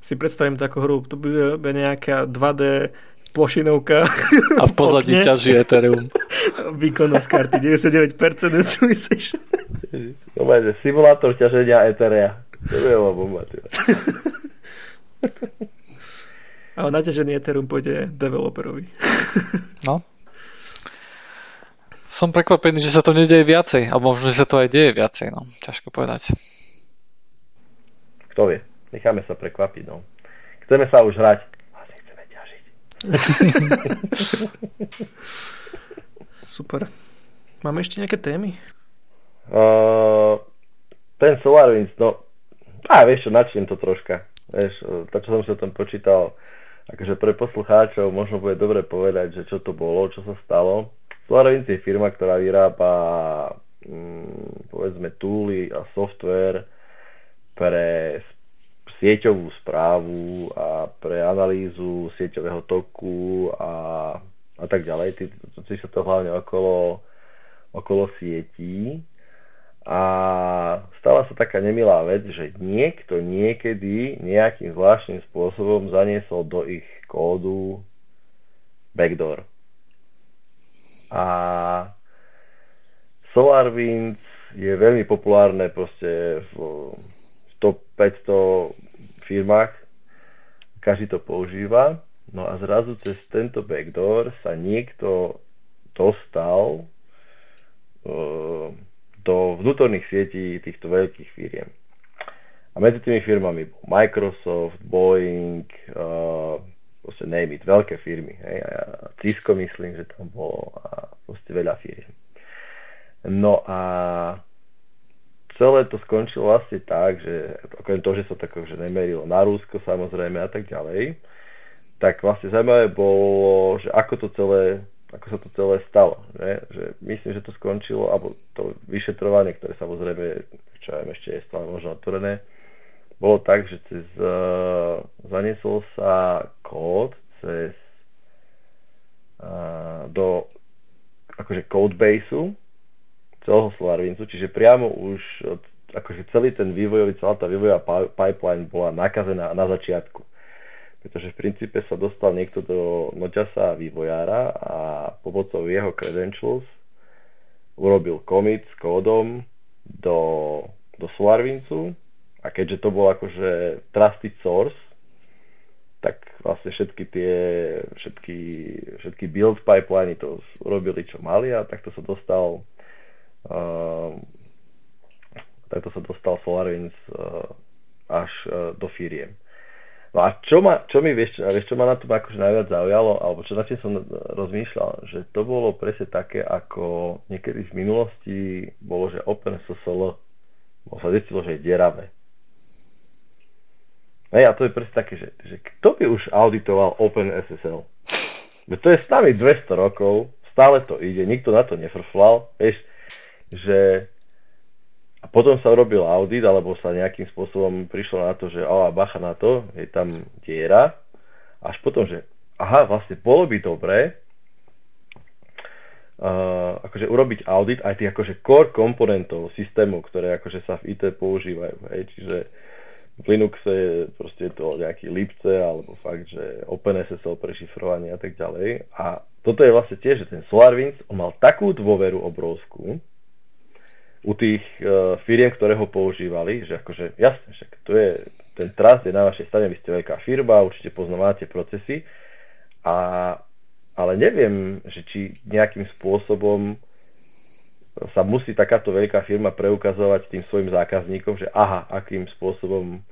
Si predstavím takú hru, tu bude nejaká 2D plošinovka. A v pozadí ťaží Ethereum. Výkonnosť karty 99% utilization. No, že simulátor ťaženia Etherea. To je bomba, Ale naťažený Ethereum pôjde developerovi. no. Som prekvapený, že sa to nedieje viacej, alebo možno, že sa to aj deje viacej, no. Ťažko povedať. Kto vie? Necháme sa prekvapiť, no. Chceme sa už hrať. Ale nechceme ťažiť. Super. Máme ešte nejaké témy? Uh, ten SolarWinds, no a vieš čo, načnem to troška. Vieš, to, čo som si o tom počítal, akože pre poslucháčov možno bude dobre povedať, že čo to bolo, čo sa stalo. SolarWinds je firma, ktorá vyrába mm, povedzme tooly a software pre sieťovú správu a pre analýzu sieťového toku a, a tak ďalej. Ty, ty sa to hlavne okolo, okolo sietí. A stala sa taká nemilá vec, že niekto niekedy nejakým zvláštnym spôsobom zaniesol do ich kódu backdoor. A SolarWinds je veľmi populárne proste v top 500 firmách, každý to používa, no a zrazu cez tento backdoor sa niekto dostal uh, do vnútorných sietí týchto veľkých firiem. A medzi tými firmami bol Microsoft, Boeing, uh, proste name it, veľké firmy. Hej, a Cisco myslím, že tam bolo a proste veľa firiem. No a celé to skončilo vlastne tak, že okrem toho, že sa tak že nemerilo na Rusko samozrejme a tak ďalej, tak vlastne zaujímavé bolo, že ako to celé ako sa to celé stalo. Že? že myslím, že to skončilo, alebo to vyšetrovanie, ktoré samozrejme, čo aj ešte je stále možno otvorené, bolo tak, že cez, uh, zaniesol sa kód cez uh, do akože codebaseu celého SolarWindsu, čiže priamo už akože celý ten vývojový, celá tá vývojová pipeline bola nakazená na začiatku. pretože v princípe sa dostal niekto do noťasa vývojára a pomocou jeho credentials urobil commit s kódom do, do SolarWindsu a keďže to bol akože trusted source, tak vlastne všetky tie, všetky, všetky build pipeliny to urobili, čo mali a takto sa dostal takto sa dostal SolarWinds uh, až uh, do firiem. No a čo, ma, čo mi vieš, vieš, čo ma na tom akože najviac zaujalo, alebo čo na čím som rozmýšľal, že to bolo presne také, ako niekedy v minulosti bolo, že OpenSSL sa zistilo, že je dieravé. Hej, a to je presne také, že, že kto by už auditoval OpenSSL? To je s nami 200 rokov, stále to ide, nikto na to nefrflal, vieš, že a potom sa urobil audit, alebo sa nejakým spôsobom prišlo na to, že a bacha na to, je tam diera. Až potom, že aha, vlastne bolo by dobré uh, akože urobiť audit aj tých akože core komponentov systému, ktoré akože sa v IT používajú. Hej? Čiže v Linuxe je proste to nejaký libce alebo fakt, že OpenSSL prešifrovanie a tak ďalej. A toto je vlastne tiež, že ten SolarWinds, on mal takú dôveru obrovskú, u tých uh, firiem, ktoré ho používali, že akože jasne, že to je, ten trust je na vašej strane, vy ste veľká firma, určite poznáte procesy, a, ale neviem, že či nejakým spôsobom sa musí takáto veľká firma preukazovať tým svojim zákazníkom, že aha, akým spôsobom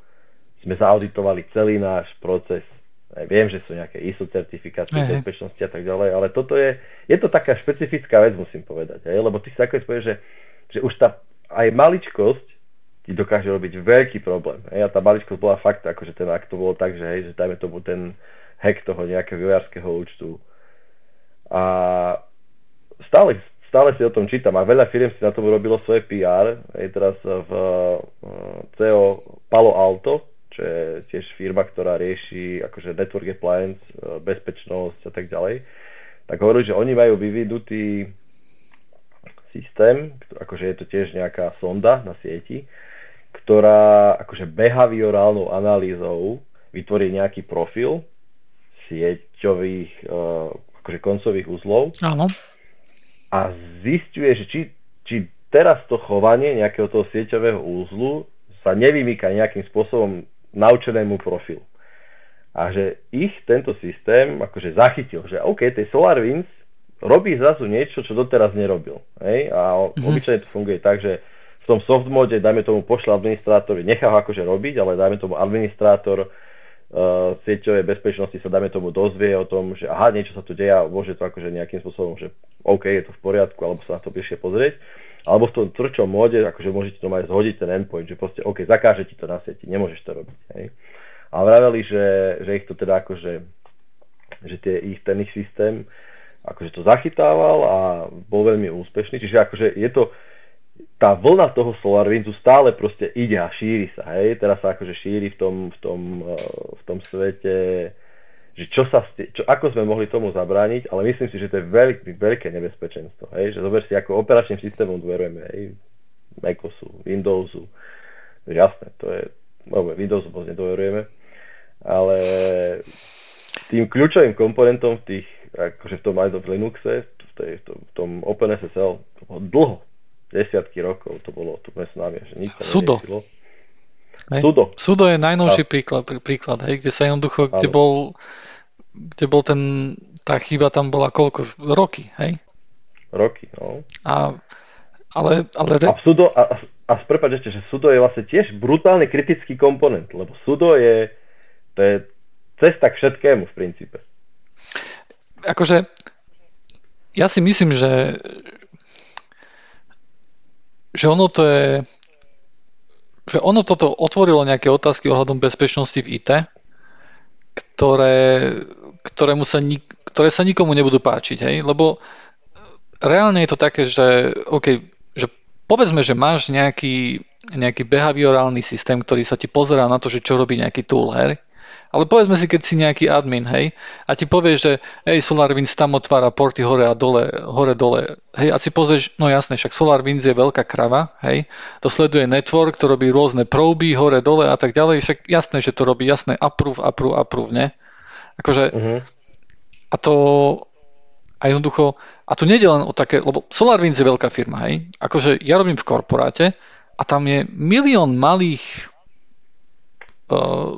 sme zauditovali celý náš proces. Aj viem, že sú nejaké ISO certifikácie, uh-huh. bezpečnosti a tak ďalej, ale toto je, je to taká špecifická vec, musím povedať. Aj? Lebo ty si ako povieš, že že už tá aj maličkosť ti dokáže robiť veľký problém. Hej, a tá maličkosť bola fakt, akože ten, ak to bolo tak, že hej, že dajme tomu ten hack toho nejakého vývojárskeho účtu. A stále, stále si o tom čítam a veľa firm si na tom robilo svoje PR. Hej, teraz v CEO Palo Alto, čo je tiež firma, ktorá rieši akože network appliance, e, bezpečnosť a tak ďalej, tak hovorili, že oni majú vyvinutý systém, akože je to tiež nejaká sonda na sieti, ktorá akože behaviorálnou analýzou vytvorí nejaký profil sieťových uh, akože koncových uzlov Áno. a zistuje, že či, či teraz to chovanie nejakého toho sieťového úzlu sa nevymýka nejakým spôsobom naučenému profilu. A že ich tento systém akože zachytil, že OK, tej SolarWinds robí zrazu niečo, čo doteraz nerobil. Hej? A mm-hmm. obyčajne to funguje tak, že v tom soft mode, dajme tomu pošle administrátor, nechá ho akože robiť, ale dajme tomu administrátor uh, sieťovej bezpečnosti sa dajme tomu dozvie o tom, že aha, niečo sa tu deje a môže to akože nejakým spôsobom, že OK, je to v poriadku, alebo sa na to bližšie pozrieť. Alebo v tom tvrdšom móde, akože môžete to mať zhodiť ten endpoint, že proste OK, zakáže ti to na sieti, nemôžeš to robiť. Hej. A vraveli, že, že ich to teda akože, že tie, ich, ten ich systém akože to zachytával a bol veľmi úspešný. Čiže akože je to, tá vlna toho SolarWindsu stále proste ide a šíri sa, hej, teraz sa akože šíri v tom, v tom, eh, v tom svete, že čo sa, čo, ako sme mohli tomu zabrániť, ale myslím si, že to je veľké, veľké nebezpečenstvo, hej, že zober si, ako operačným systémom dôverujeme, hej, Macosu, Windowsu, jasné, to je, no, Windowsu moc nedôverujeme, ale tým kľúčovým komponentom v tých akože v tom aj v Linuxe, v, tej, v, tom, v tom OpenSSL, to bolo dlho, desiatky rokov, to bolo tu s nami, že nič sa Sudo. Hej. Sudo. Sudo je najnovší a... príklad, príklad hej, kde sa jednoducho, kde bol, kde bol ten, tá chyba tam bola koľko? Roky, hej? Roky, no. A, ale, ale... A v Sudo, a, a prepáč ešte, že Sudo je vlastne tiež brutálny kritický komponent, lebo Sudo je, to je cesta k všetkému v princípe akože ja si myslím, že že ono to je že ono toto otvorilo nejaké otázky ohľadom bezpečnosti v IT, ktoré, ktorému sa, ktoré sa nikomu nebudú páčiť, hej? lebo reálne je to také, že, okay, že povedzme, že máš nejaký, nejaký behaviorálny systém, ktorý sa ti pozerá na to, že čo robí nejaký tool, hej? Ale povedzme si, keď si nejaký admin, hej, a ti povie, že hej, SolarWinds tam otvára porty hore a dole, hore dole, hej, a si pozrieš, no jasne, však SolarWinds je veľká krava, hej, to sleduje network, to robí rôzne proby hore dole a tak ďalej, však jasné, že to robí, jasné, approve, approve, approve, ne? Akože, uh-huh. a to, a jednoducho, a tu nejde len o také, lebo SolarWinds je veľká firma, hej, akože ja robím v korporáte a tam je milión malých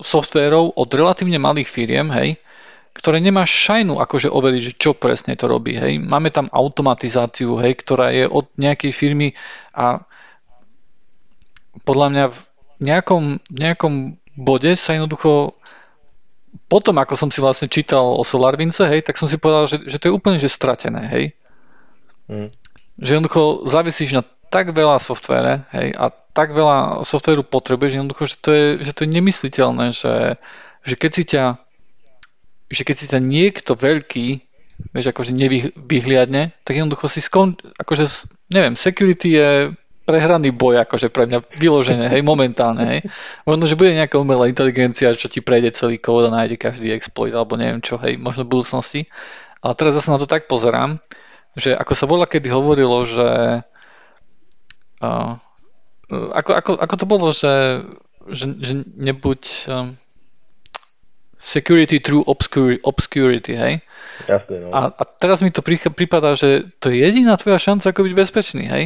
softvérov od relatívne malých firiem, hej, ktoré nemá šajnu akože overiť, že čo presne to robí. Hej. Máme tam automatizáciu, hej, ktorá je od nejakej firmy a podľa mňa v nejakom, nejakom bode sa jednoducho potom, ako som si vlastne čítal o SolarWinds, hej, tak som si povedal, že, že to je úplne že stratené, hej. Mm. Že jednoducho závisíš na tak veľa softvére, hej, a tak veľa softvéru potrebuješ, jednoducho, že to je, že to je nemysliteľné, že, že keď si ťa že keď si ťa niekto veľký vieš, akože nevyhliadne, tak jednoducho si skon, akože, neviem, security je prehraný boj, akože pre mňa vyložené, hej, momentálne, hej. Možno, že bude nejaká umelá inteligencia, čo ti prejde celý kód a nájde každý exploit, alebo neviem čo, hej, možno v budúcnosti. Ale teraz zase na to tak pozerám, že ako sa volá, kedy hovorilo, že uh, ako, ako, ako to bolo, že, že, že nebuď um, security through obscurity, obscurity hej? Jasne, no. a, a teraz mi to prípada, že to je jediná tvoja šanca, ako byť bezpečný, hej?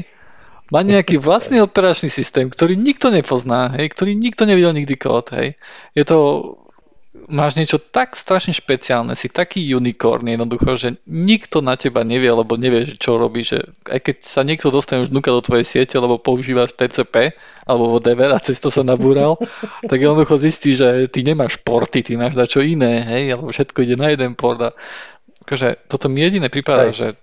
Má nejaký vlastný operačný systém, ktorý nikto nepozná, hej, ktorý nikto nevidel nikdy kód, hej. Je to máš niečo tak strašne špeciálne, si taký unicorn jednoducho, že nikto na teba nevie, lebo nevie, čo robí, že aj keď sa niekto dostane už do tvojej siete, lebo používaš TCP alebo whatever a cez to sa nabúral, tak jednoducho zistí, že ty nemáš porty, ty máš na čo iné, hej, alebo všetko ide na jeden port a akože toto mi jediné prípada, že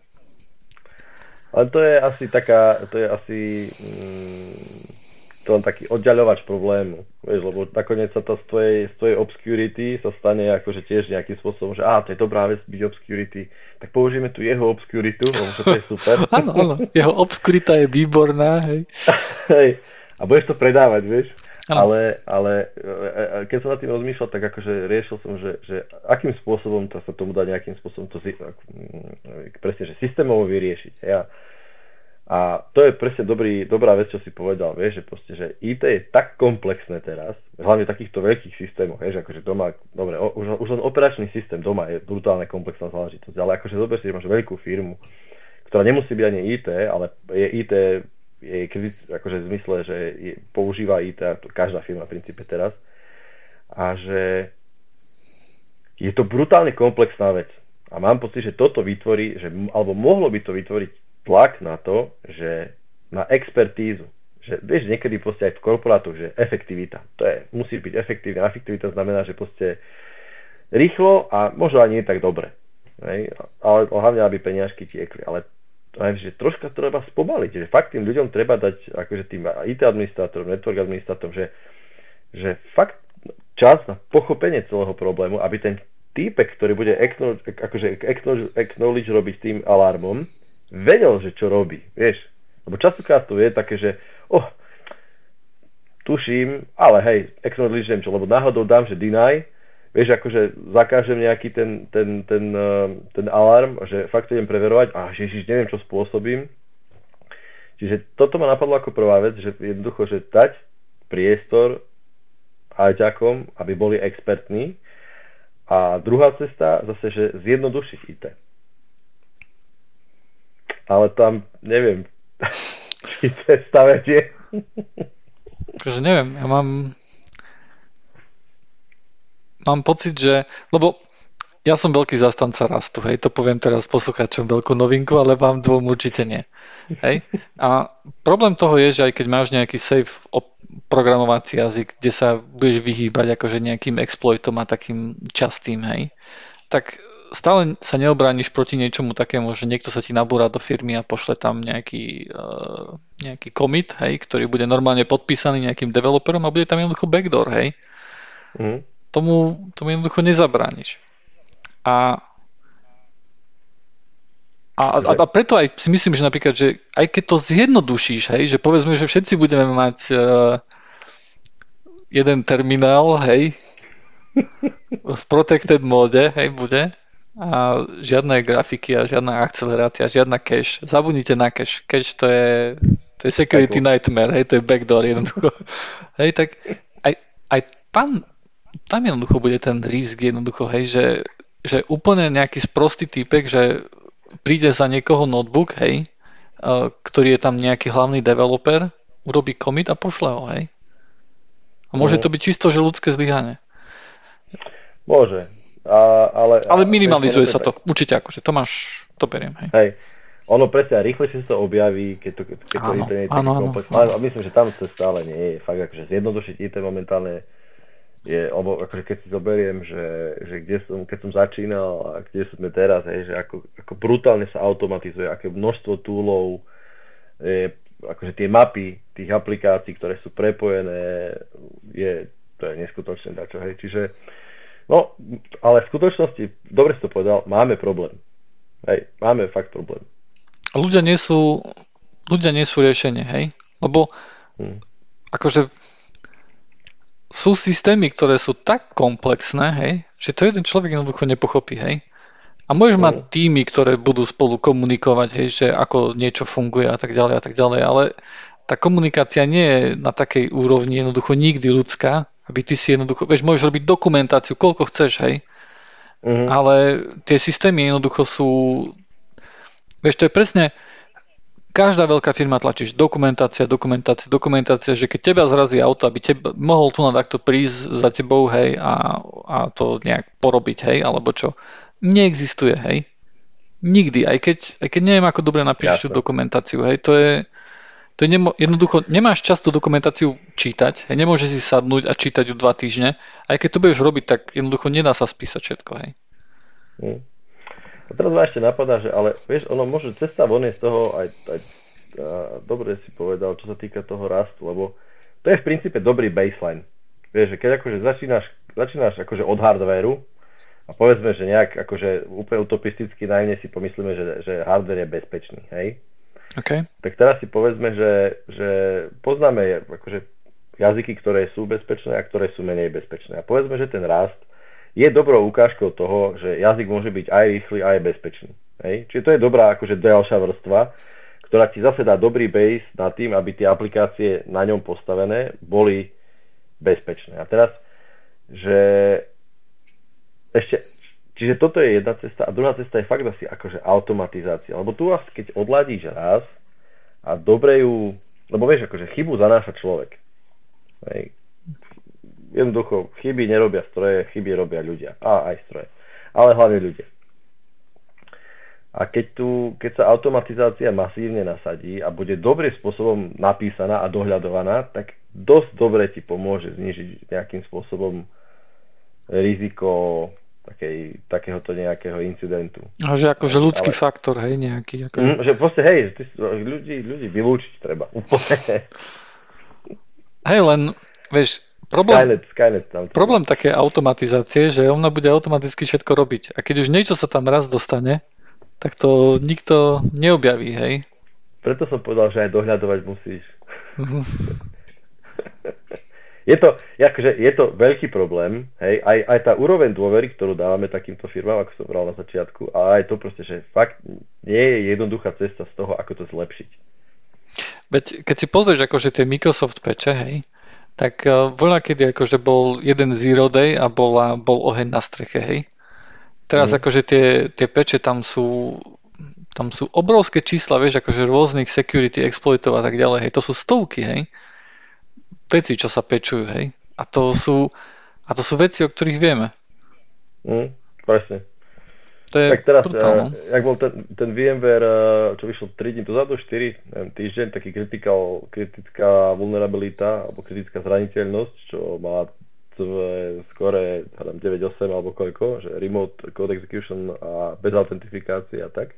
ale to je asi taká, to je asi mm, to len taký oddiaľovač problému, vieš, lebo nakoniec sa to z tvojej, z tvojej obscurity sa stane akože tiež nejakým spôsobom, že á, to je dobrá vec byť obscurity, tak použijeme tu jeho obscuritu, lebo to je super. Áno, áno, jeho obscurita je výborná, hej. hej, a budeš to predávať, vieš. Ale, ale e, e, e, keď som nad tým rozmýšľal, tak akože riešil som, že, že akým spôsobom to sa tomu dá nejakým spôsobom to presne, že systémovo vyriešiť. Ja, a to je presne dobrý, dobrá vec, čo si povedal, vieš, že proste, že IT je tak komplexné teraz, hlavne v takýchto veľkých systémoch, vieš, akože doma, dobre, už, už len operačný systém doma je brutálne komplexná záležitosť, ale akože zober si, že máš veľkú firmu, ktorá nemusí byť ani IT, ale je IT je kritick, akože v zmysle, že je, používa IT, každá firma v princípe teraz, a že je to brutálne komplexná vec. A mám pocit, že toto vytvorí, že, alebo mohlo by to vytvoriť tlak na to, že na expertízu. Že, vieš, niekedy proste aj v korporátoch, že efektivita. To je, musí byť efektívna. Efektivita znamená, že proste rýchlo a možno ani nie tak dobre. Hej? Ale hlavne, aby peniažky tiekli. Ale že troška treba spomaliť. Že fakt tým ľuďom treba dať, akože tým IT administrátorom, network administrátorom, že, že fakt čas na pochopenie celého problému, aby ten týpek, ktorý bude acknowledge, akože acknowledge robiť tým alarmom, vedel, že čo robí, vieš. Lebo častokrát to je také, že oh, tuším, ale hej, acknowledgem čo, lebo náhodou dám, že deny, vieš, akože zakážem nejaký ten, ten, ten, uh, ten alarm, že fakt idem preverovať, a ježiš, neviem, čo spôsobím. Čiže toto ma napadlo ako prvá vec, že jednoducho, že dať priestor ajťakom, aby boli expertní. A druhá cesta zase, že zjednodušiť IT ale tam neviem, či stavete. Akože neviem, ja mám mám pocit, že, lebo ja som veľký zastanca rastu, hej, to poviem teraz poslucháčom veľkú novinku, ale vám dvom určite nie. Hej. A problém toho je, že aj keď máš nejaký safe programovací jazyk, kde sa budeš vyhýbať akože nejakým exploitom a takým častým, hej, tak stále sa neobrániš proti niečomu takému, že niekto sa ti nabúra do firmy a pošle tam nejaký, uh, nejaký commit, hej, ktorý bude normálne podpísaný nejakým developerom a bude tam jednoducho backdoor, hej. Mm. Tomu, tomu jednoducho nezabrániš. A, a, a, a preto aj si myslím, že napríklad, že aj keď to zjednodušíš, hej, že povedzme, že všetci budeme mať uh, jeden terminál, hej, v protected móde, hej, bude a žiadne grafiky a žiadna akcelerácia, žiadna cache. Zabudnite na cache. Cache to je, to je security nightmare, hej, to je backdoor jednoducho. hej, tak aj, aj tam, tam jednoducho bude ten risk jednoducho, hej, že, že úplne nejaký sprostý týpek, že príde za niekoho notebook, hej, ktorý je tam nejaký hlavný developer, urobí commit a pošle ho, hej. A môže no. to byť čisto, že ľudské zlyhanie. Môže, a, ale, ale minimalizuje sa to, určite akože, to máš, to beriem. Hej. hej. Ono presne rýchlejšie sa objaví, keď to, keď to áno, internet je áno, komplexné. Ale myslím, že tam to stále nie je. Fakt akože zjednodušiť IT momentálne je, lebo akože keď si zoberiem, že, že kde som, keď som začínal a kde sme teraz, hej, že ako, ako brutálne sa automatizuje, aké množstvo túlov, je, akože tie mapy tých aplikácií, ktoré sú prepojené, je, to je neskutočné dačo, hej. Čiže No, ale v skutočnosti, dobre si to povedal, máme problém. Hej, máme fakt problém. Ľudia nie sú, ľudia nie sú riešenie, hej? Lebo hmm. akože sú systémy, ktoré sú tak komplexné, hej, že to jeden človek jednoducho nepochopí, hej. A môžeš hmm. mať týmy, ktoré budú spolu komunikovať, hej, že ako niečo funguje a tak ďalej a tak ďalej, ale tá komunikácia nie je na takej úrovni jednoducho nikdy ľudská, aby ty si jednoducho, vieš, môžeš robiť dokumentáciu, koľko chceš, hej, mm-hmm. ale tie systémy jednoducho sú, vieš, to je presne, každá veľká firma tlačíš dokumentácia, dokumentácia, dokumentácia, že keď teba zrazí auto, aby teba, mohol tu na takto prísť za tebou, hej, a, a to nejak porobiť, hej, alebo čo. Neexistuje, hej. Nikdy, aj keď, aj keď neviem, ako dobre napíšeš tú dokumentáciu, hej, to je, to je nemo, jednoducho, nemáš čas tú dokumentáciu čítať, hej, nemôžeš si sadnúť a čítať ju dva týždne, aj keď to budeš robiť, tak jednoducho nedá sa spísať všetko, hej. Hmm. A teraz ma ešte napadá, že ale vieš, ono môže cesta von z toho aj, aj a, dobre si povedal, čo sa týka toho rastu, lebo to je v princípe dobrý baseline. Vieš, že keď akože začínaš, začínaš akože od hardwareu a povedzme, že nejak akože úplne utopisticky najmä si pomyslíme, že, že hardware je bezpečný, hej? Okay. Tak teraz si povedzme, že, že poznáme akože jazyky, ktoré sú bezpečné a ktoré sú menej bezpečné. A povedzme, že ten rast je dobrou ukážkou toho, že jazyk môže byť aj rýchly, aj bezpečný. Hej? Čiže to je dobrá akože ďalšia vrstva, ktorá ti zase dá dobrý base na tým, aby tie aplikácie na ňom postavené boli bezpečné. A teraz, že ešte Čiže toto je jedna cesta a druhá cesta je fakt asi akože automatizácia. Lebo tu vás keď odladíš raz a dobre ju, lebo vieš, akože chybu zanáša človek. Hej. Jednoducho, chyby nerobia stroje, chyby robia ľudia. A aj stroje. Ale hlavne ľudia. A keď, tu, keď sa automatizácia masívne nasadí a bude dobrým spôsobom napísaná a dohľadovaná, tak dosť dobre ti pomôže znižiť nejakým spôsobom riziko takej, takéhoto nejakého incidentu. A že akože ľudský Ale, faktor, hej, nejaký. Ako... Mm, že proste, hej, ty, ľudí, ľudí vylúčiť treba. Hej, len, vieš, problém, Skynet, Skynet tam problém také automatizácie, že ona bude automaticky všetko robiť. A keď už niečo sa tam raz dostane, tak to nikto neobjaví, hej. Preto som povedal, že aj dohľadovať musíš. Je to, akože, je to veľký problém, hej, aj, aj tá úroveň dôvery, ktorú dávame takýmto firmám, ako som bral na začiatku, a aj to proste, že fakt nie je jednoduchá cesta z toho, ako to zlepšiť. Veď keď si pozrieš akože tie Microsoft peče, hej, tak uh, voľa kedy akože bol jeden zero day a bola, bol oheň na streche, hej. Teraz mm. akože tie, tie peče tam sú tam sú obrovské čísla, vieš, akože rôznych security exploitov a tak ďalej, hej, to sú stovky, hej veci, čo sa pečujú, hej. A to sú, a to sú veci, o ktorých vieme. Mm, presne. To je tak teraz, brutálno. Uh, jak bol ten, ten VMware, uh, čo vyšlo 3 dní dozadu, 4 neviem, týždeň, taký critical, kritická vulnerabilita, alebo kritická zraniteľnosť, čo má skore 9.8 alebo koľko, že remote code execution a bez autentifikácie a tak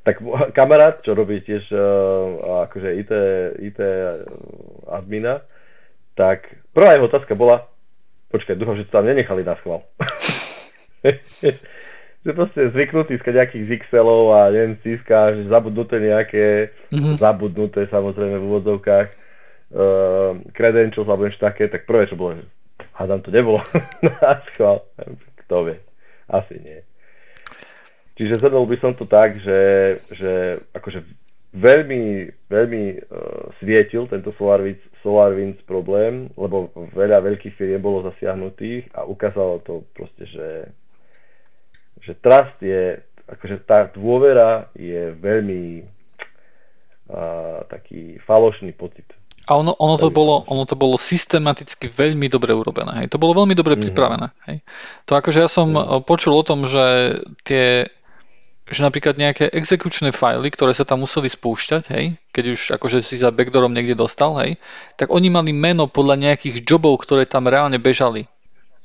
tak kamarát, čo robí tiež uh, akože IT, IT admina, tak prvá jeho otázka bola, počkaj, dúfam, že to tam nenechali na schvál. že proste zvyknutý z nejakých Zixelov a neviem, císka, že zabudnuté nejaké, mm-hmm. zabudnuté samozrejme v úvodzovkách, uh, credentials alebo niečo také, tak prvé, čo bolo, že hádam to nebolo na schvál. Kto vie. Asi nie. Čiže zhrnul by som to tak, že, že akože veľmi, veľmi uh, svietil tento SolarWinds, SolarWinds problém, lebo veľa veľkých firiem bolo zasiahnutých a ukázalo to proste, že, že trust je, akože tá dôvera je veľmi uh, taký falošný pocit. A ono, ono, to bolo, ono to bolo systematicky veľmi dobre urobené. Hej. To bolo veľmi dobre mm-hmm. pripravené. Hej. To akože ja som mm-hmm. počul o tom, že tie že napríklad nejaké exekučné fajly, ktoré sa tam museli spúšťať, hej, keď už akože si za backdoorom niekde dostal, hej, tak oni mali meno podľa nejakých jobov, ktoré tam reálne bežali.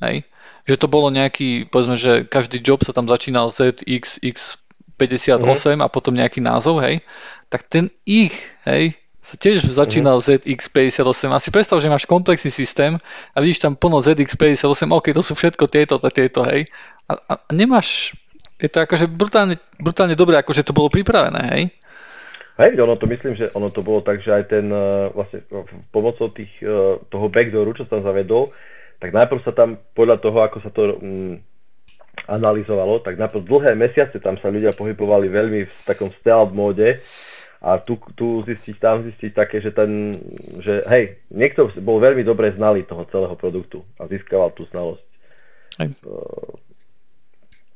Hej. Že to bolo nejaký, povedzme, že každý job sa tam začínal ZXX58 mm. a potom nejaký názov, hej, tak ten ich, hej, sa tiež začínal mm. ZX58. Asi predstav, že máš komplexný systém a vidíš tam plno ZX58, OK, to sú všetko tieto, tieto, hej. A, a nemáš je to akože brutálne, brutálne dobré, akože to bolo pripravené, hej? Hej, ono to myslím, že ono to bolo tak, že aj ten uh, vlastne pomocou tých, uh, toho backdooru, čo sa tam zavedol, tak najprv sa tam podľa toho, ako sa to um, analyzovalo, tak najprv dlhé mesiace tam sa ľudia pohybovali veľmi v takom stealth móde a tu, tu zistiť, tam zistiť také, že ten, že hej, niekto bol veľmi dobre znalý toho celého produktu a získaval tú znalosť. Hej.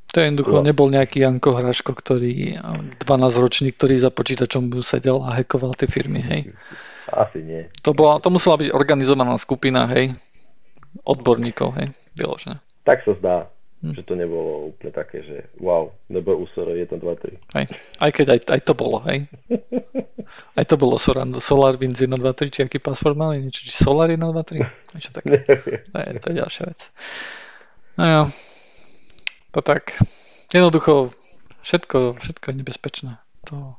To je jednoducho no. nebol nejaký Janko Hraško, ktorý 12-ročný, ktorý za počítačom sedel a hekoval tie firmy, hej. Asi nie. To, bola, to musela byť organizovaná skupina, hej, odborníkov, hej, vyložené. Tak sa zdá, hm. že to nebolo úplne také, že wow, nebo USR 1, 2, 3. Hej. Aj keď aj, aj to bolo, hej. Aj to bolo SolarWinds 1, 2, 3, či aký password mali, niečo, či Solar 1, 2, 3, niečo také. Ne, to je ďalšia vec. No jo, to tak. Jednoducho, všetko, všetko je nebezpečné. To...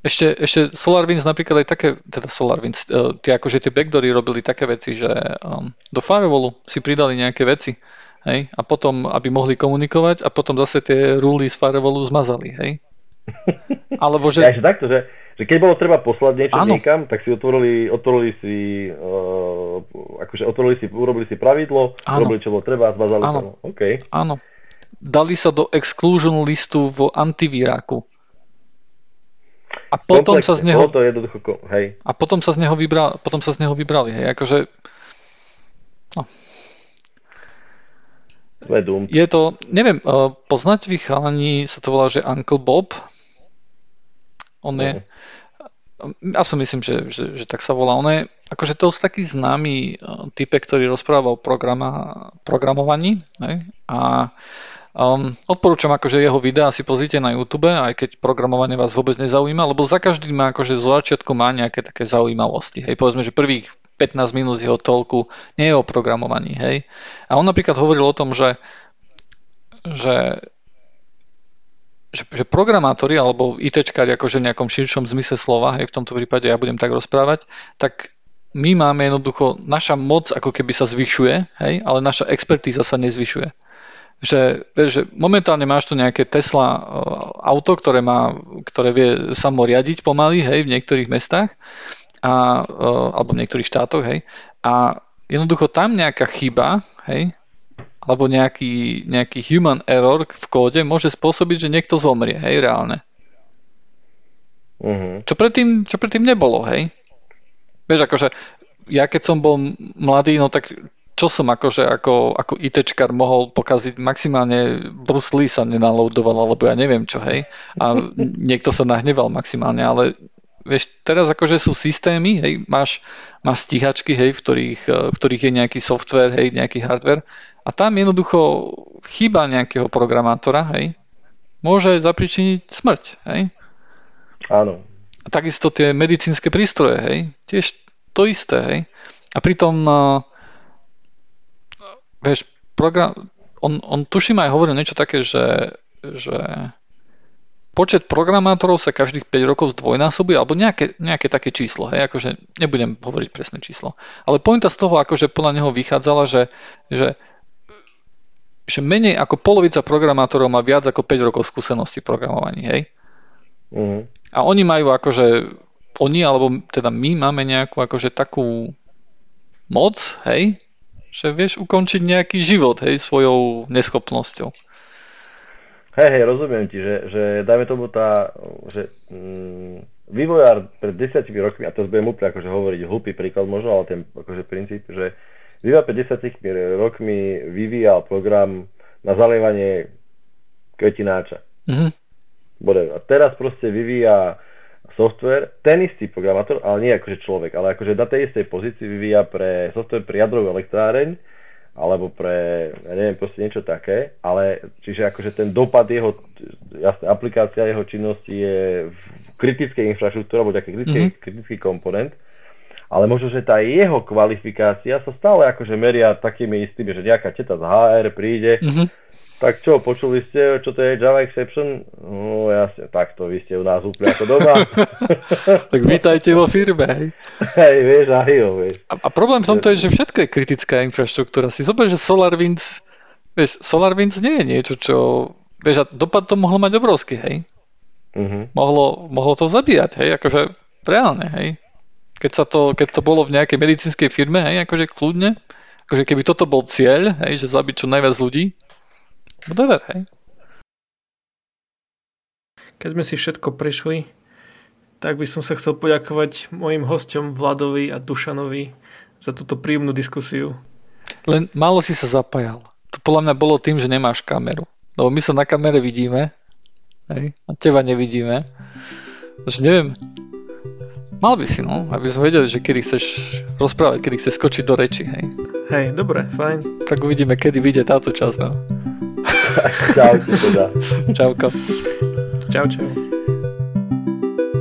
Ešte, ešte SolarWinds napríklad aj také, teda SolarWinds, uh, tie akože tie backdoory robili také veci, že um, do firewallu si pridali nejaké veci, hej, a potom, aby mohli komunikovať a potom zase tie ruly z firewallu zmazali, hej. Alebo že... Ja, že takto, že, že keď bolo treba poslať niečo Áno. niekam, tak si otvorili, otvorili si, uh, akože otvorili si, urobili si pravidlo, Áno. urobili čo bolo treba a zmazali Áno. to. Okay. Áno dali sa do exclusion listu v antivíráku. A potom Komplexne, sa z neho... To jednoducho, hej. A potom sa z neho, vybra, potom sa z neho vybrali, hej, akože... No. Je to, neviem, uh, poznať vy chalani, sa to volá, že Uncle Bob. On je, mm. aspoň myslím, že, že, že tak sa volá. On je akože to taký známy uh, type, ktorý rozpráva o programa, programovaní. Hej? A Um, odporúčam akože jeho videá si pozrite na YouTube, aj keď programovanie vás vôbec nezaujíma, lebo za každým má akože zo začiatku má nejaké také zaujímavosti. Hej, povedzme, že prvých 15 minút jeho toľku nie je o programovaní, hej. A on napríklad hovoril o tom, že, že že, že programátori alebo ITčkári akože v nejakom širšom zmysle slova, hej, v tomto prípade ja budem tak rozprávať, tak my máme jednoducho, naša moc ako keby sa zvyšuje, hej, ale naša expertíza sa nezvyšuje. Že, že momentálne máš tu nejaké Tesla e, auto, ktoré, má, ktoré vie samo riadiť pomaly, hej, v niektorých mestách, a, e, alebo v niektorých štátoch, hej, a jednoducho tam nejaká chyba, hej, alebo nejaký, nejaký human error v kóde môže spôsobiť, že niekto zomrie, hej, reálne. Uh-huh. Čo, predtým, čo predtým nebolo, hej. Vieš, akože ja keď som bol mladý, no tak čo som akože ako, ako ITčkar mohol pokaziť, maximálne Bruce Lee sa nenaloadoval, alebo ja neviem čo, hej. A niekto sa nahneval maximálne, ale vieš, teraz akože sú systémy, hej, máš, máš stíhačky, hej, v ktorých, v ktorých je nejaký software, hej, nejaký hardware a tam jednoducho chyba nejakého programátora, hej, môže zapričiniť smrť, hej. Áno. A takisto tie medicínske prístroje, hej, tiež to isté, hej. A pritom vieš, program, on, on tuším aj hovoril niečo také, že, že počet programátorov sa každých 5 rokov zdvojnásobuje, alebo nejaké, nejaké také číslo, hej, akože nebudem hovoriť presné číslo. Ale pointa z toho, akože podľa neho vychádzala, že, že, že menej ako polovica programátorov má viac ako 5 rokov skúsenosti v programovaní, hej. Mm. A oni majú akože, oni alebo teda my máme nejakú akože takú moc, hej, že vieš ukončiť nejaký život, hej, svojou neschopnosťou. Hej, hej, rozumiem ti, že, že dajme tomu tá, že mm, vývojár pred desiatimi rokmi, a to budem úplne akože hovoriť hlupý príklad možno, ale ten akože princíp, že vývojár pred desiatimi rokmi vyvíjal program na zalievanie kvetináča. Mm-hmm. A teraz proste vyvíja software, ten istý programátor, ale nie akože človek, ale akože na tej istej pozícii vyvíja pre software pri jadrovú elektráreň, alebo pre, ja neviem, proste niečo také, ale čiže akože ten dopad jeho, jasne, aplikácia jeho činnosti je v kritickej infraštruktúre, alebo nejaký kritický, mm-hmm. kritický komponent, ale možno, že tá jeho kvalifikácia sa stále akože meria takými istými, že nejaká teta z HR príde, mm-hmm tak čo, počuli ste, čo to je Java Exception? No jasne, takto, vy ste u nás úplne ako doma. tak vítajte vo firme, hej. Hej, vieš, aj jo, vieš. A, a problém v tomto je, že všetko je kritická infraštruktúra. Si zober, že SolarWinds, vieš, SolarWinds nie je niečo, čo, vieš, a dopad to mohlo mať obrovský, hej. Uh-huh. Mohlo, mohlo to zabíjať, hej, akože reálne, hej. Keď, sa to, keď to bolo v nejakej medicínskej firme, hej, akože kľudne, akože keby toto bol cieľ, hej, že zabiť čo najviac ľudí, Whatever, hej. Keď sme si všetko prešli, tak by som sa chcel poďakovať mojim hostom Vladovi a Dušanovi za túto príjemnú diskusiu. Len málo si sa zapájal. To podľa mňa bolo tým, že nemáš kameru. Lebo my sa na kamere vidíme, hej, a teba nevidíme. Takže neviem, mal by si, no, aby sme vedeli, že kedy chceš rozprávať, kedy chceš skočiť do reči, hej. Hej, dobre, fajn. Tak uvidíme, kedy vyjde táto časť, no. Čau, teda. Čauko. Čau, čau.